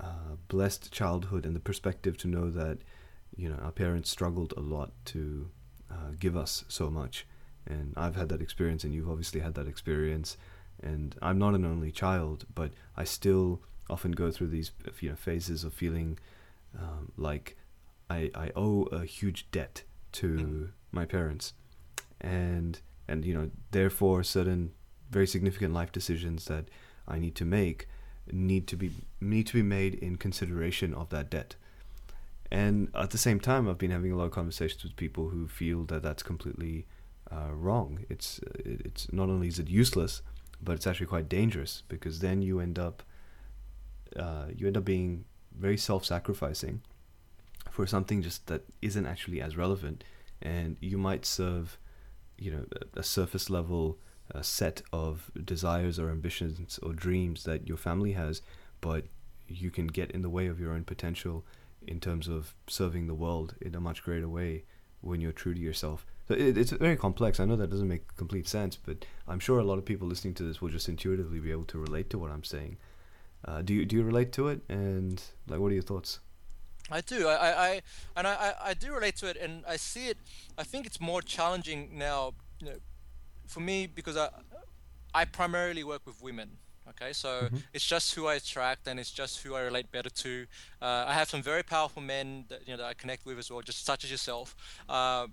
uh, blessed childhood and the perspective to know that you know our parents struggled a lot to uh, give us so much. And i've had that experience and you've obviously had that experience. And i'm not an only child but i still often go through these you know phases of feeling um, like I, I owe a huge debt to Mm. my parents. And and you know therefore certain very significant life decisions that i need to make need to be need to be made in consideration of that debt. And at the same time i've been having a lot of conversations with people who feel that that's completely uh, wrong. It's it's not only is it useless but it's actually quite dangerous because then you end up uh, you end up being very self-sacrificing for something just that isn't actually as relevant, and you might serve, you know, a, surface level set of desires or ambitions or dreams that your family has, but you can get in the way of your own potential in terms of serving the world in a much greater way when you're true to yourself. So it, it's very complex. I know that doesn't make complete sense, but I'm sure a lot of people listening to this will just intuitively be able to relate to what I'm saying. Uh, do you do you relate to it? And like, what are your thoughts? I do. I, I, and I, I do relate to it, and I see it. I think it's more challenging now, you know, for me because I, I primarily work with women. Okay, so mm-hmm. it's just who I attract, and it's just who I relate better to. Uh, I have some very powerful men that you know that I connect with as well, just such as yourself. Uh,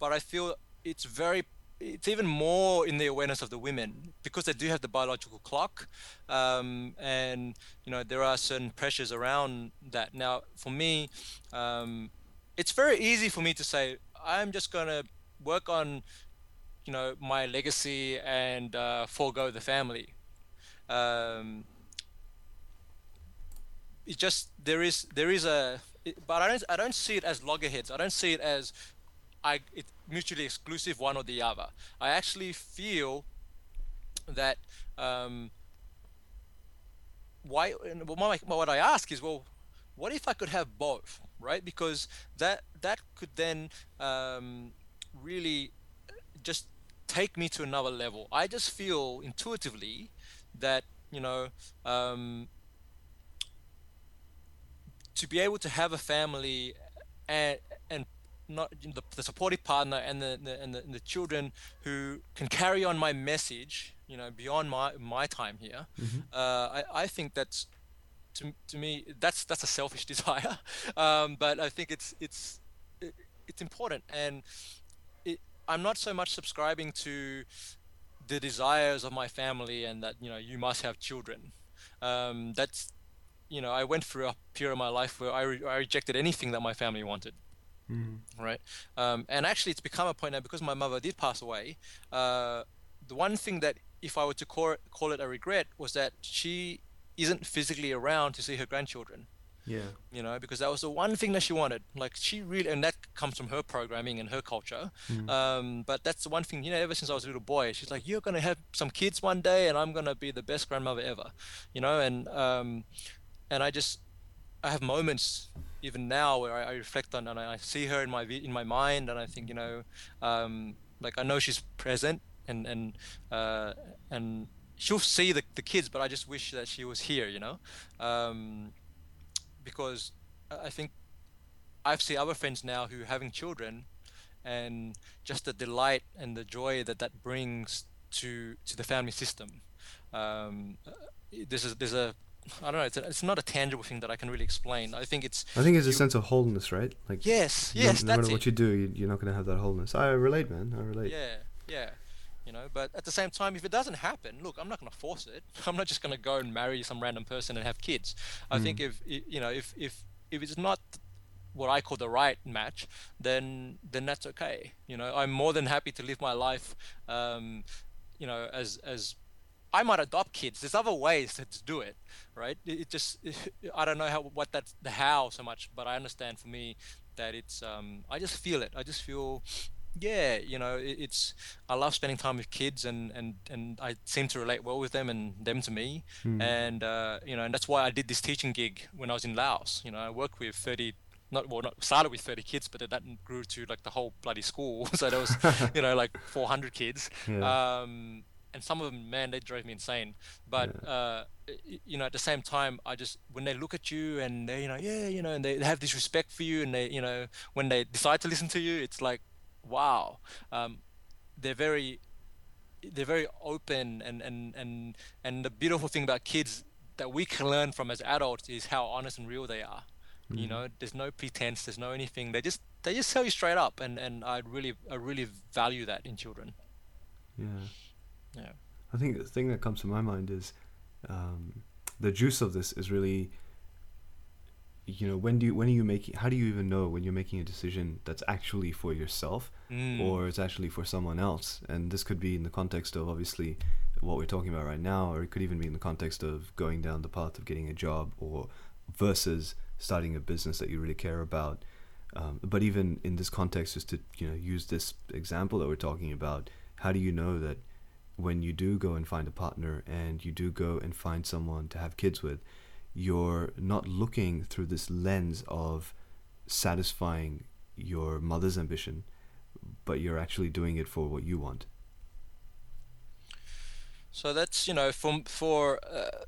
but I feel it's very it's even more in the awareness of the women because they do have the biological clock um, and you know there are certain pressures around that now for me um, it's very easy for me to say i'm just going to work on you know my legacy and uh, forego the family um, it just there is there is a but I don't I don't see it as loggerheads. I don't see it as I it's mutually exclusive one or the other. I actually feel that um, why well, what I ask is well what if I could have both right because that that could then um, really just take me to another level I just feel intuitively that you know um, to be able to have a family and and not the, the supportive partner and the, the and the, and the children who can carry on my message you know beyond my my time here mm-hmm. uh, I, I think that's to, to me that's that's a selfish desire. Um, but I think it's it's it, it's important. And it, I'm not so much subscribing to the desires of my family and that you know you must have children. Um, that's you know I went through a period of my life where I, re- I rejected anything that my family wanted Mm. Right. Um, and actually, it's become a point now because my mother did pass away. Uh, the one thing that, if I were to call it, call it a regret, was that she isn't physically around to see her grandchildren. Yeah. You know, because that was the one thing that she wanted. Like she really, and that comes from her programming and her culture. Mm. Um, but that's the one thing, you know, ever since I was a little boy, she's like, you're going to have some kids one day and I'm going to be the best grandmother ever, you know, and, um, and I just, I have moments even now where I, I, reflect on and I see her in my in my mind and I think you know um, like I know she's present and and uh, and she'll see the, the kids but I just wish that she was here you know? Um, because I think I've seen other friends now who are having children and just the delight and the joy that that brings to to the family system. Um, this is there's a I don't know. It's, a, it's not a tangible thing that I can really explain. I think it's. I think it's you, a sense of wholeness, right? Like yes, yes. No, no matter what it. you do, you, are not going to have that wholeness. I relate, man. I relate. Yeah, yeah. You know, but at the same time, if it doesn't happen, look, I'm not going to force it. I'm not just going to go and marry some random person and have kids. I mm. think if you know, if if if it's not what I call the right match, then then that's okay. You know, I'm more than happy to live my life, um, you know, as as I might adopt kids. There's other ways to, do it, right? It, just I don't know how what that's the how so much, but I understand for me that it's um, I just feel it. I just feel yeah, you know, it's I love spending time with kids and and and I seem to relate well with them and them to me, mm. and uh, you know, and that's why I did this teaching gig when I was in Laos. You know, I worked with 30 not well, not started with 30 kids, but that grew to like the whole bloody school. so there was, you know, like 400 kids. Yeah. Um, and some of them, man, they drove me insane. But yeah. uh, you know, at the same time, I just when they look at you and they, you know, yeah, you know, and they, they have this respect for you, and they, you know, when they decide to listen to you, it's like, wow, um, they're very, they're very open, and and and and the beautiful thing about kids that we can learn from as adults is how honest and real they are. Mm-hmm. You know, there's no pretense, there's no anything. They just they just tell you straight up, and and I really I really value that in children. Yeah. Yeah. I think the thing that comes to my mind is um, the juice of this is really you know when do you when are you making how do you even know when you're making a decision that's actually for yourself mm. or it's actually for someone else and this could be in the context of obviously what we're talking about right now or it could even be in the context of going down the path of getting a job or versus starting a business that you really care about. Um, but even in this context, just to you know use this example that we're talking about, how do you know that when you do go and find a partner and you do go and find someone to have kids with, you're not looking through this lens of satisfying your mother's ambition, but you're actually doing it for what you want. So that's you know for for uh,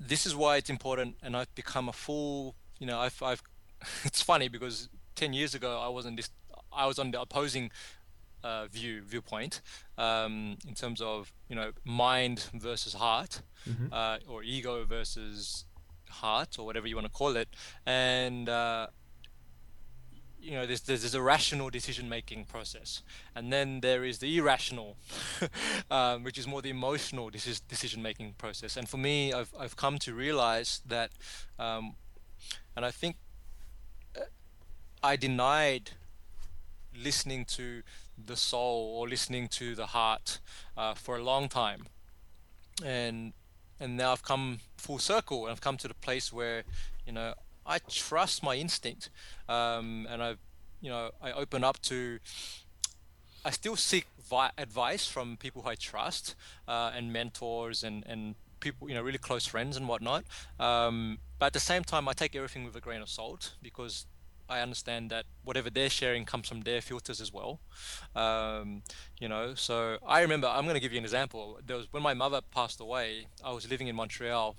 this is why it's important, and I've become a full you know I've I've it's funny because ten years ago I wasn't this I was on the opposing uh, view viewpoint um, in terms of you know mind versus heart mm-hmm. uh, or ego versus heart or whatever you want to call it. And uh, you know there's, there's a rational decision making process. And then there is the irrational um, which is more the emotional decision making process. And for me I've, I've come to realize that um, and I think uh, I denied listening to the soul or listening to the heart uh, for a long time and and now I've come full circle and I've come to the place where you know I trust my instinct, um, and I, you know, I open up to. I still seek vi- advice from people I trust uh, and mentors and and people, you know, really close friends and whatnot. Um, but at the same time, I take everything with a grain of salt because I understand that whatever they're sharing comes from their filters as well. Um, you know, so I remember I'm going to give you an example. There was when my mother passed away. I was living in Montreal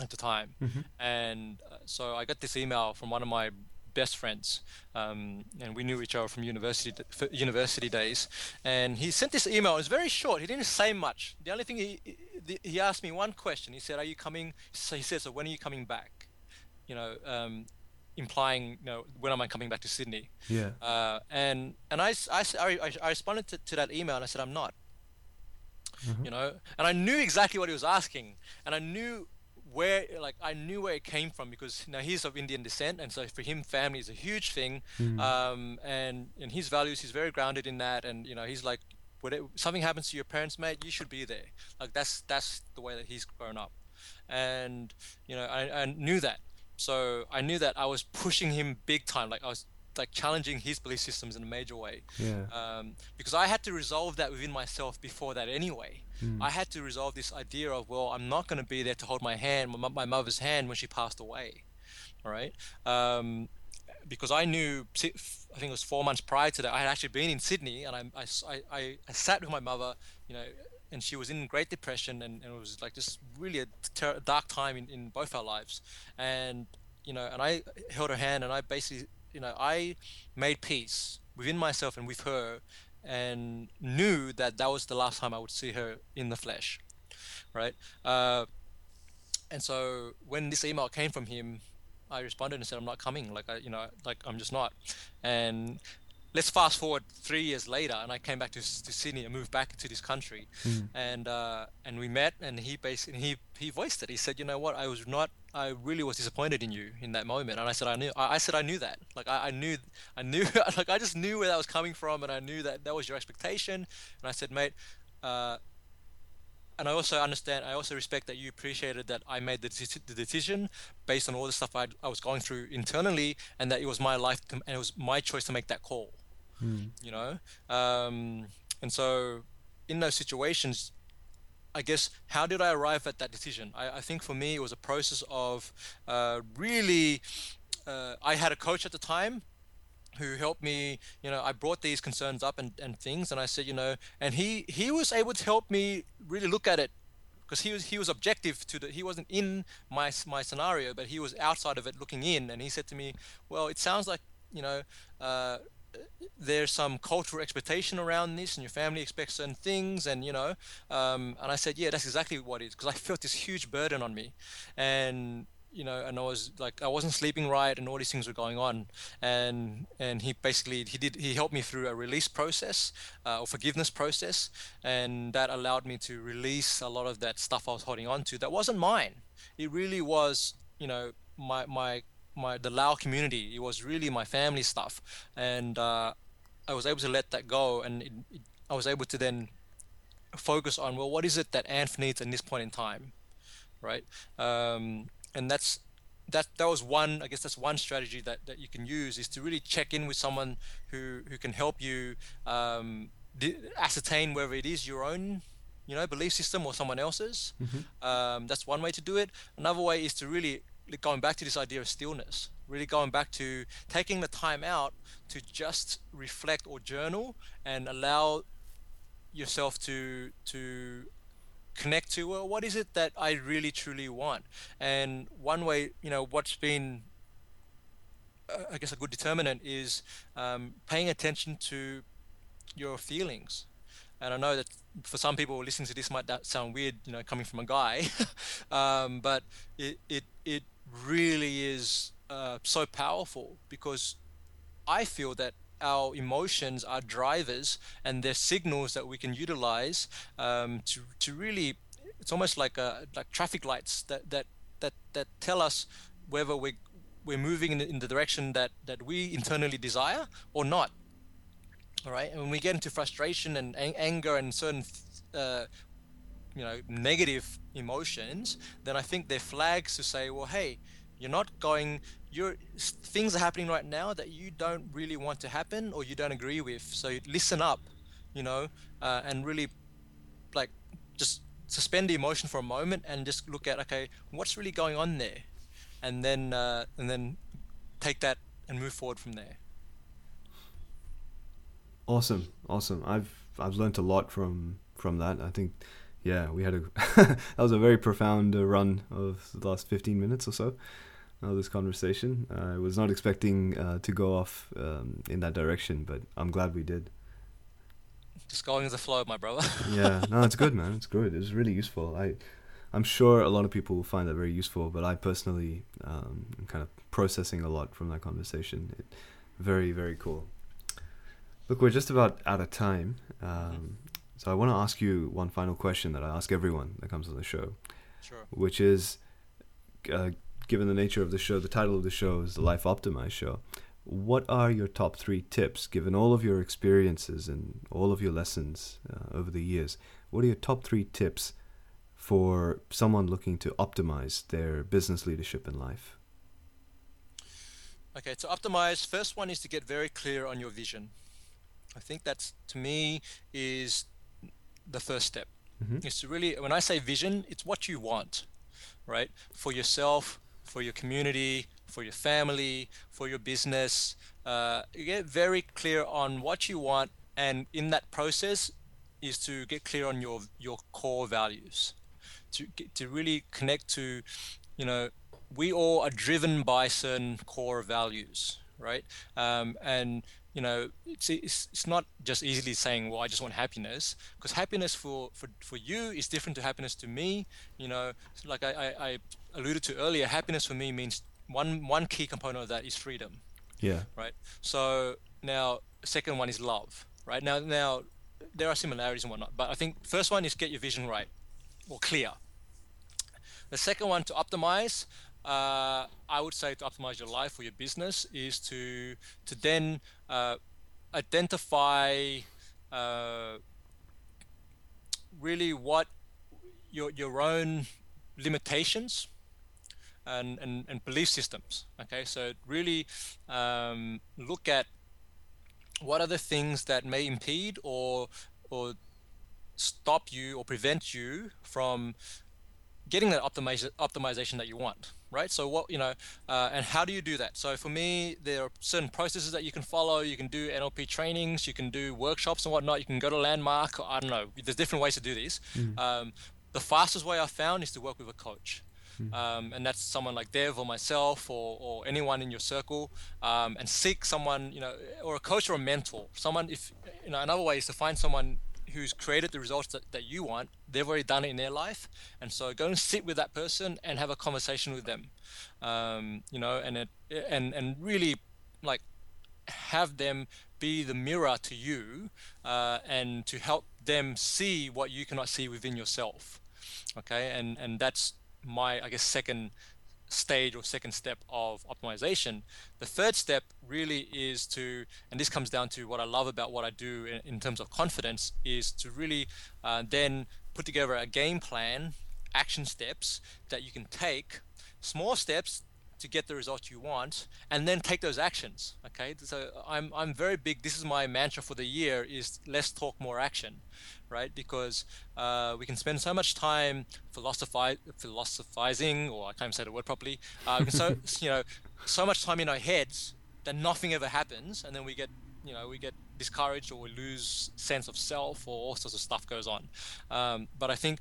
at the time, mm-hmm. and uh, so I got this email from one of my best friends, um, and we knew each other from university university days. And he sent this email. It was very short. He didn't say much. The only thing he he asked me one question. He said, "Are you coming?" So he said, "So when are you coming back?" You know, um, implying, you know, when am I coming back to Sydney? Yeah. Uh, and and I, I, I, I responded to, to that email and I said, "I'm not." Mm-hmm. You know, and I knew exactly what he was asking, and I knew where like I knew where it came from because now he's of Indian descent, and so for him, family is a huge thing. Mm. Um, and in his values, he's very grounded in that, and you know, he's like, whatever something happens to your parents, mate, you should be there. Like that's that's the way that he's grown up, and you know, I, I knew that. So I knew that I was pushing him big time. Like I was like challenging his belief systems in a major way. Yeah. Um, because I had to resolve that within myself before that anyway. Mm. I had to resolve this idea of well, I'm not going to be there to hold my hand, my, my, mother's hand when she passed away. All right. Um, because I knew, I think it was four months prior to that, I had actually been in Sydney and I, I, I, I sat with my mother, you know, and she was in Great Depression and, and it was like just really a ter- dark time in, in both our lives. And, you know, and I held her hand and I basically you know, I made peace within myself and with her, and knew that that was the last time I would see her in the flesh, right? Uh, and so when this email came from him, I responded and said, "I'm not coming. Like I, you know, like I'm just not." And let's fast forward three years later, and I came back to, to Sydney and moved back into this country, mm. and uh, and we met, and he basically he he voiced it. He said, you know what, I was not, I really was disappointed in you in that moment, and I said I knew, I, I said I knew that, like I, I knew, I knew, like I just knew where that was coming from, and I knew that that was your expectation, and I said, mate. Uh, and I also understand, I also respect that you appreciated that I made the, the decision based on all the stuff i I was going through internally, and that it was my life, to, and it was my choice to make that call mm. you know um, and so in those situations I guess how did I arrive at that decision? I, I think for me it was a process of uh, really. Uh, I had a coach at the time who helped me. You know, I brought these concerns up and, and things, and I said, you know, and he he was able to help me really look at it because he was he was objective to the he wasn't in my my scenario, but he was outside of it looking in, and he said to me, well, it sounds like you know. Uh, there's some cultural expectation around this and your family expects certain things and you know um, and i said yeah that's exactly what it is because i felt this huge burden on me. And you know and i was like i wasn't sleeping right and all these things were going on. And and he basically he did he helped me through a release process uh, or forgiveness process and that allowed me to release a lot of that stuff i was holding on to that wasn't mine. It really was you know my my my the Lao community. It was really my family stuff, and uh, I was able to let that go, and it, it, I was able to then focus on well, what is it that Anth needs in this point in time, right? Um, and that's that that was one I guess that's one strategy that, that you can use is to really check in with someone who who can help you um, ascertain whether it is your own you know belief system or someone else's. Mm-hmm. Um, that's one way to do it. Another way is to really going back to this idea of stillness. Really going back to taking the time out to just reflect or journal and allow yourself to to connect to well what is it that i really truly want and one way you know what's been uh, i guess a good determinant is um, paying attention to your feelings and i know that for some people listening to this might sound weird you know coming from a guy um, but it, it it really is uh, so powerful because i feel that our emotions are drivers and they're signals that we can utilize um, to, to really it's almost like a, like traffic lights that, that that that tell us whether we're we're moving in the, in the direction that that we internally desire or not. All right? And when we get into frustration and ang- anger and certain uh, you know negative emotions then i think they're flags to say well hey you're not going you're things are happening right now that you don't really want to happen or you don't agree with. So listen up you know uh, and really like just suspend the emotion for a moment and just look at okay what's really going on there? And then uh, and then take that and move forward from there. Awesome. Awesome. I've i've learned a lot from from that. I think yeah we had a that was a very profound uh, run of the last 15 minutes or so of this conversation. I was not expecting uh, to go off um, in that direction, but I'm glad we did. Just going as a flow, my brother. yeah, no, it's good, man. It's good. It was really useful. I, I'm sure a lot of people will find that very useful, but I personally um, am kind of processing a lot from that conversation. It, very, very cool. Look, we're just about out of time. Um, mm-hmm. So I want to ask you one final question that I ask everyone that comes on the show. Sure. Which is, uh, given the nature of the show, the title of the show is the Life Optimized Show. What are your top three tips, given all of your experiences and all of your lessons uh, over the years? What are your top three tips for someone looking to optimize their business leadership in life? Okay, to optimize, first one is to get very clear on your vision. I think that's to me is the first step. Mm-hmm. Is to really, when I say vision, it's what you want, right, for yourself, for your community, for your family, for your business. Uh, you get very clear on what you want, and in that process, is to get clear on your your core values, to get, to really connect to, you know, we all are driven by certain core values, right? Um, and you know, it's, it's, it's not just easily saying, well, I just want happiness, because happiness for, for, for you is different to happiness to me. You know, like I, I, I alluded to earlier, happiness for me means one one key component of that is freedom. Yeah. Right. So now, second one is love. Right now, now there are similarities and whatnot, but I think first one is get your vision right or clear. The second one to optimize, uh, I would say to optimize your life or your business is to to then uh, identify uh, really what your your own limitations and, and, and belief systems. Okay, so really um, look at what are the things that may impede or or stop you or prevent you from getting that optimiz- optimization that you want right? So what you know uh, and how do you do that? So for me there are certain processes that you can follow. You can do nlp trainings. You can do workshops and whatnot. You can go to landmark. I don't know. There's different ways to do this mm. um, the fastest way i found is to work with a coach. Hmm. Um, and that's someone like Dev or myself or, or anyone in your circle, um, and seek someone, you know, or a coach or a mentor. Someone, if you know, another way is to find someone who's created the results that, that you want. They've already done it in their life, and so go and sit with that person and have a conversation with them, um, you know, and it, and and really like have them be the mirror to you uh, and to help them see what you cannot see within yourself. Okay? And and that's my I guess second stage or second step of optimization. The third step really is to, and this comes down to what I love about what I do in, in terms of confidence, is to really uh, then put together a game plan, action steps that you can take, small steps to get the result you want and then take those actions okay? So i'm i'm very big this is my mantra for the year is less talk more action right? Because uh, we can spend so much time philosophi- philosophizing or i can't even say the word properly uh, so you know so much time in our heads that nothing ever happens and then we get you know we get discouraged or we lose sense of self or all sorts of stuff goes on. Um, but i think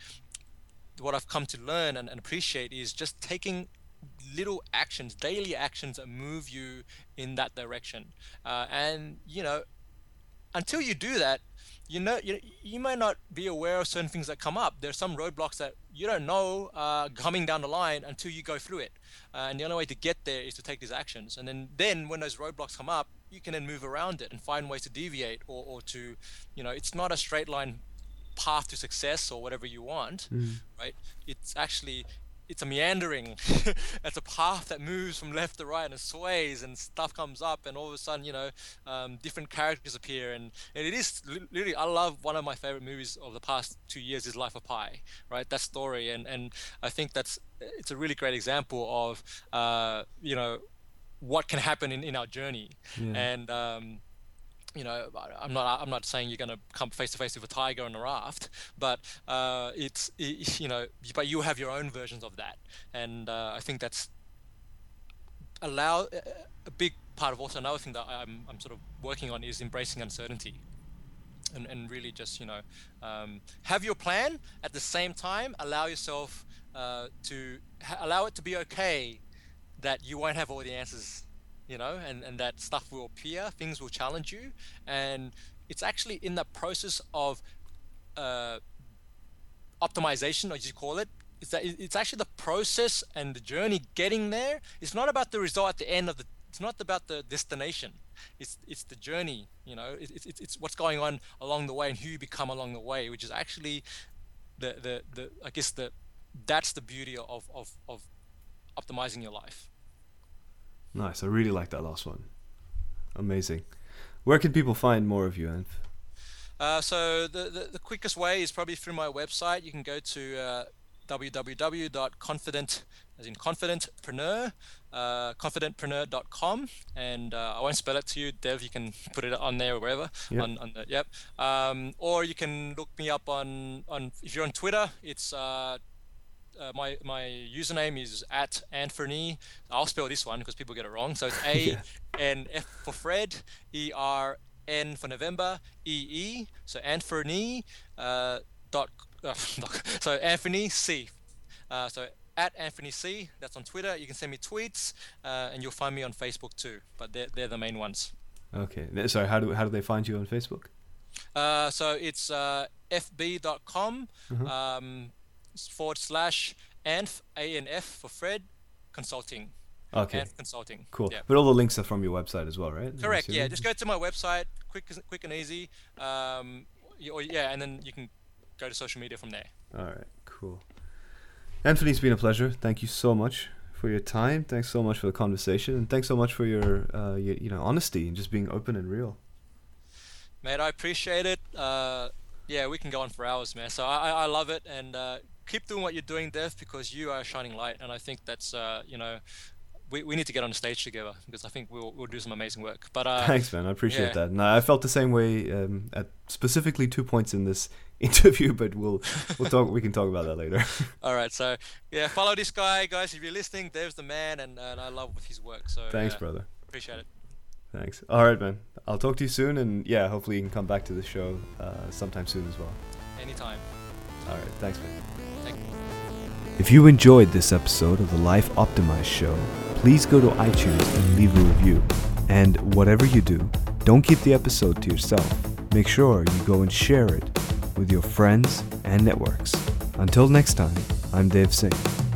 what i've come to learn and, and appreciate is just taking little actions daily actions that move you in that direction. Uh, and you know until you do that you know you, you might not be aware of certain things that come up. There's some roadblocks that you don't know uh, coming down the line until you go through it. Uh, and the only way to get there is to take these actions. And then then when those roadblocks come up you can then move around it and find ways to deviate or, or to you know it's not a straight line path to success or whatever you want mm. right? It's actually it's a meandering. It's a path that moves from left to right and sways and stuff comes up and all of a sudden you know um, different characters appear. And, and it is literally i love one of my favorite movies of the past two years is life of pi right? That story. And and i think that's it's a really great example of uh, you know what can happen in, in our journey. Yeah. and um, you know, I'm not I'm not saying you're going to come face to face with a tiger on a raft, but uh, it's it, you know, but you have your own versions of that, and uh, I think that's allow a big part of also another thing that I'm I'm sort of working on is embracing uncertainty. And, and really just you know um, have your plan at the same time allow yourself uh, to allow it to be okay that you won't have all the answers you know, and, and that stuff will appear, things will challenge you. And it's actually in the process of uh, optimization, as you call it, it's that it's actually the process and the journey getting there. It's not about the result at the end of the. It's not about the destination. It's it's the journey. You know, it's it's, it's what's going on along the way and who you become along the way, which is actually the the the I guess the that's the beauty of of of optimizing your life. Nice. I really like that last one. Amazing. Where can people find more of you, Anf? Uh, so the, the, the quickest way is probably through my website. You can go to uh, www.confident, as in confidentpreneur, uh, confidentpreneur.com, and uh, I won't spell it to you, Dev. You can put it on there or wherever. Yep. On, on the, yep. Um, or you can look me up on on if you're on Twitter. It's uh, my my username is at Anfernee. I'll spell this one because people get it wrong. So it's A. N F for Fred, E R N for November, E E. So Anfernee uh, dot. Uh, so Anfernee C. Uh, so at Anfernee C. That's on Twitter. You can send me tweets, uh, and you'll find me on Facebook too. But they're they're the main ones. Okay. So how do how do they find you on Facebook? Uh, so it's uh, fb.com. Mm-hmm. Um, forward slash ANF, A-N-F for Fred, consulting. Okay. ANF consulting. Cool. Yeah. But all the links are from your website as well, right? Correct. Yeah. Just go to my website, quick, quick and easy. Um, or, yeah, and then you can go to social media from there. All right. Cool. Anfernee, it's been a pleasure. Thank you so much for your time. Thanks so much for the conversation, and thanks so much for your, uh, your you know, honesty and just being open and real. Mate, I appreciate it. Uh, yeah, we can go on for hours, man. So I, I love it, and uh, keep doing what you're doing, Dev, because you are a shining light, and I think that's uh, you know. We, we need to get on the stage together because I think we'll, we'll do some amazing work. But uh, thanks, man. I appreciate yeah. that. And I felt the same way um, at specifically two points in this interview, but we'll we'll talk. We can talk about that later. All right. So yeah, follow this guy, guys. If you're listening, Dev's the man, and, and I love his work. So thanks, brother. Appreciate it. Thanks. All right, man. I'll talk to you soon, and yeah, hopefully you can come back to the show uh, sometime soon as well. Anytime. All right. Thanks, man. If you enjoyed this episode of the Life Optimized Show, please go to iTunes and leave a review. And whatever you do, don't keep the episode to yourself. Make sure you go and share it with your friends and networks. Until next time, I'm Dev Singh.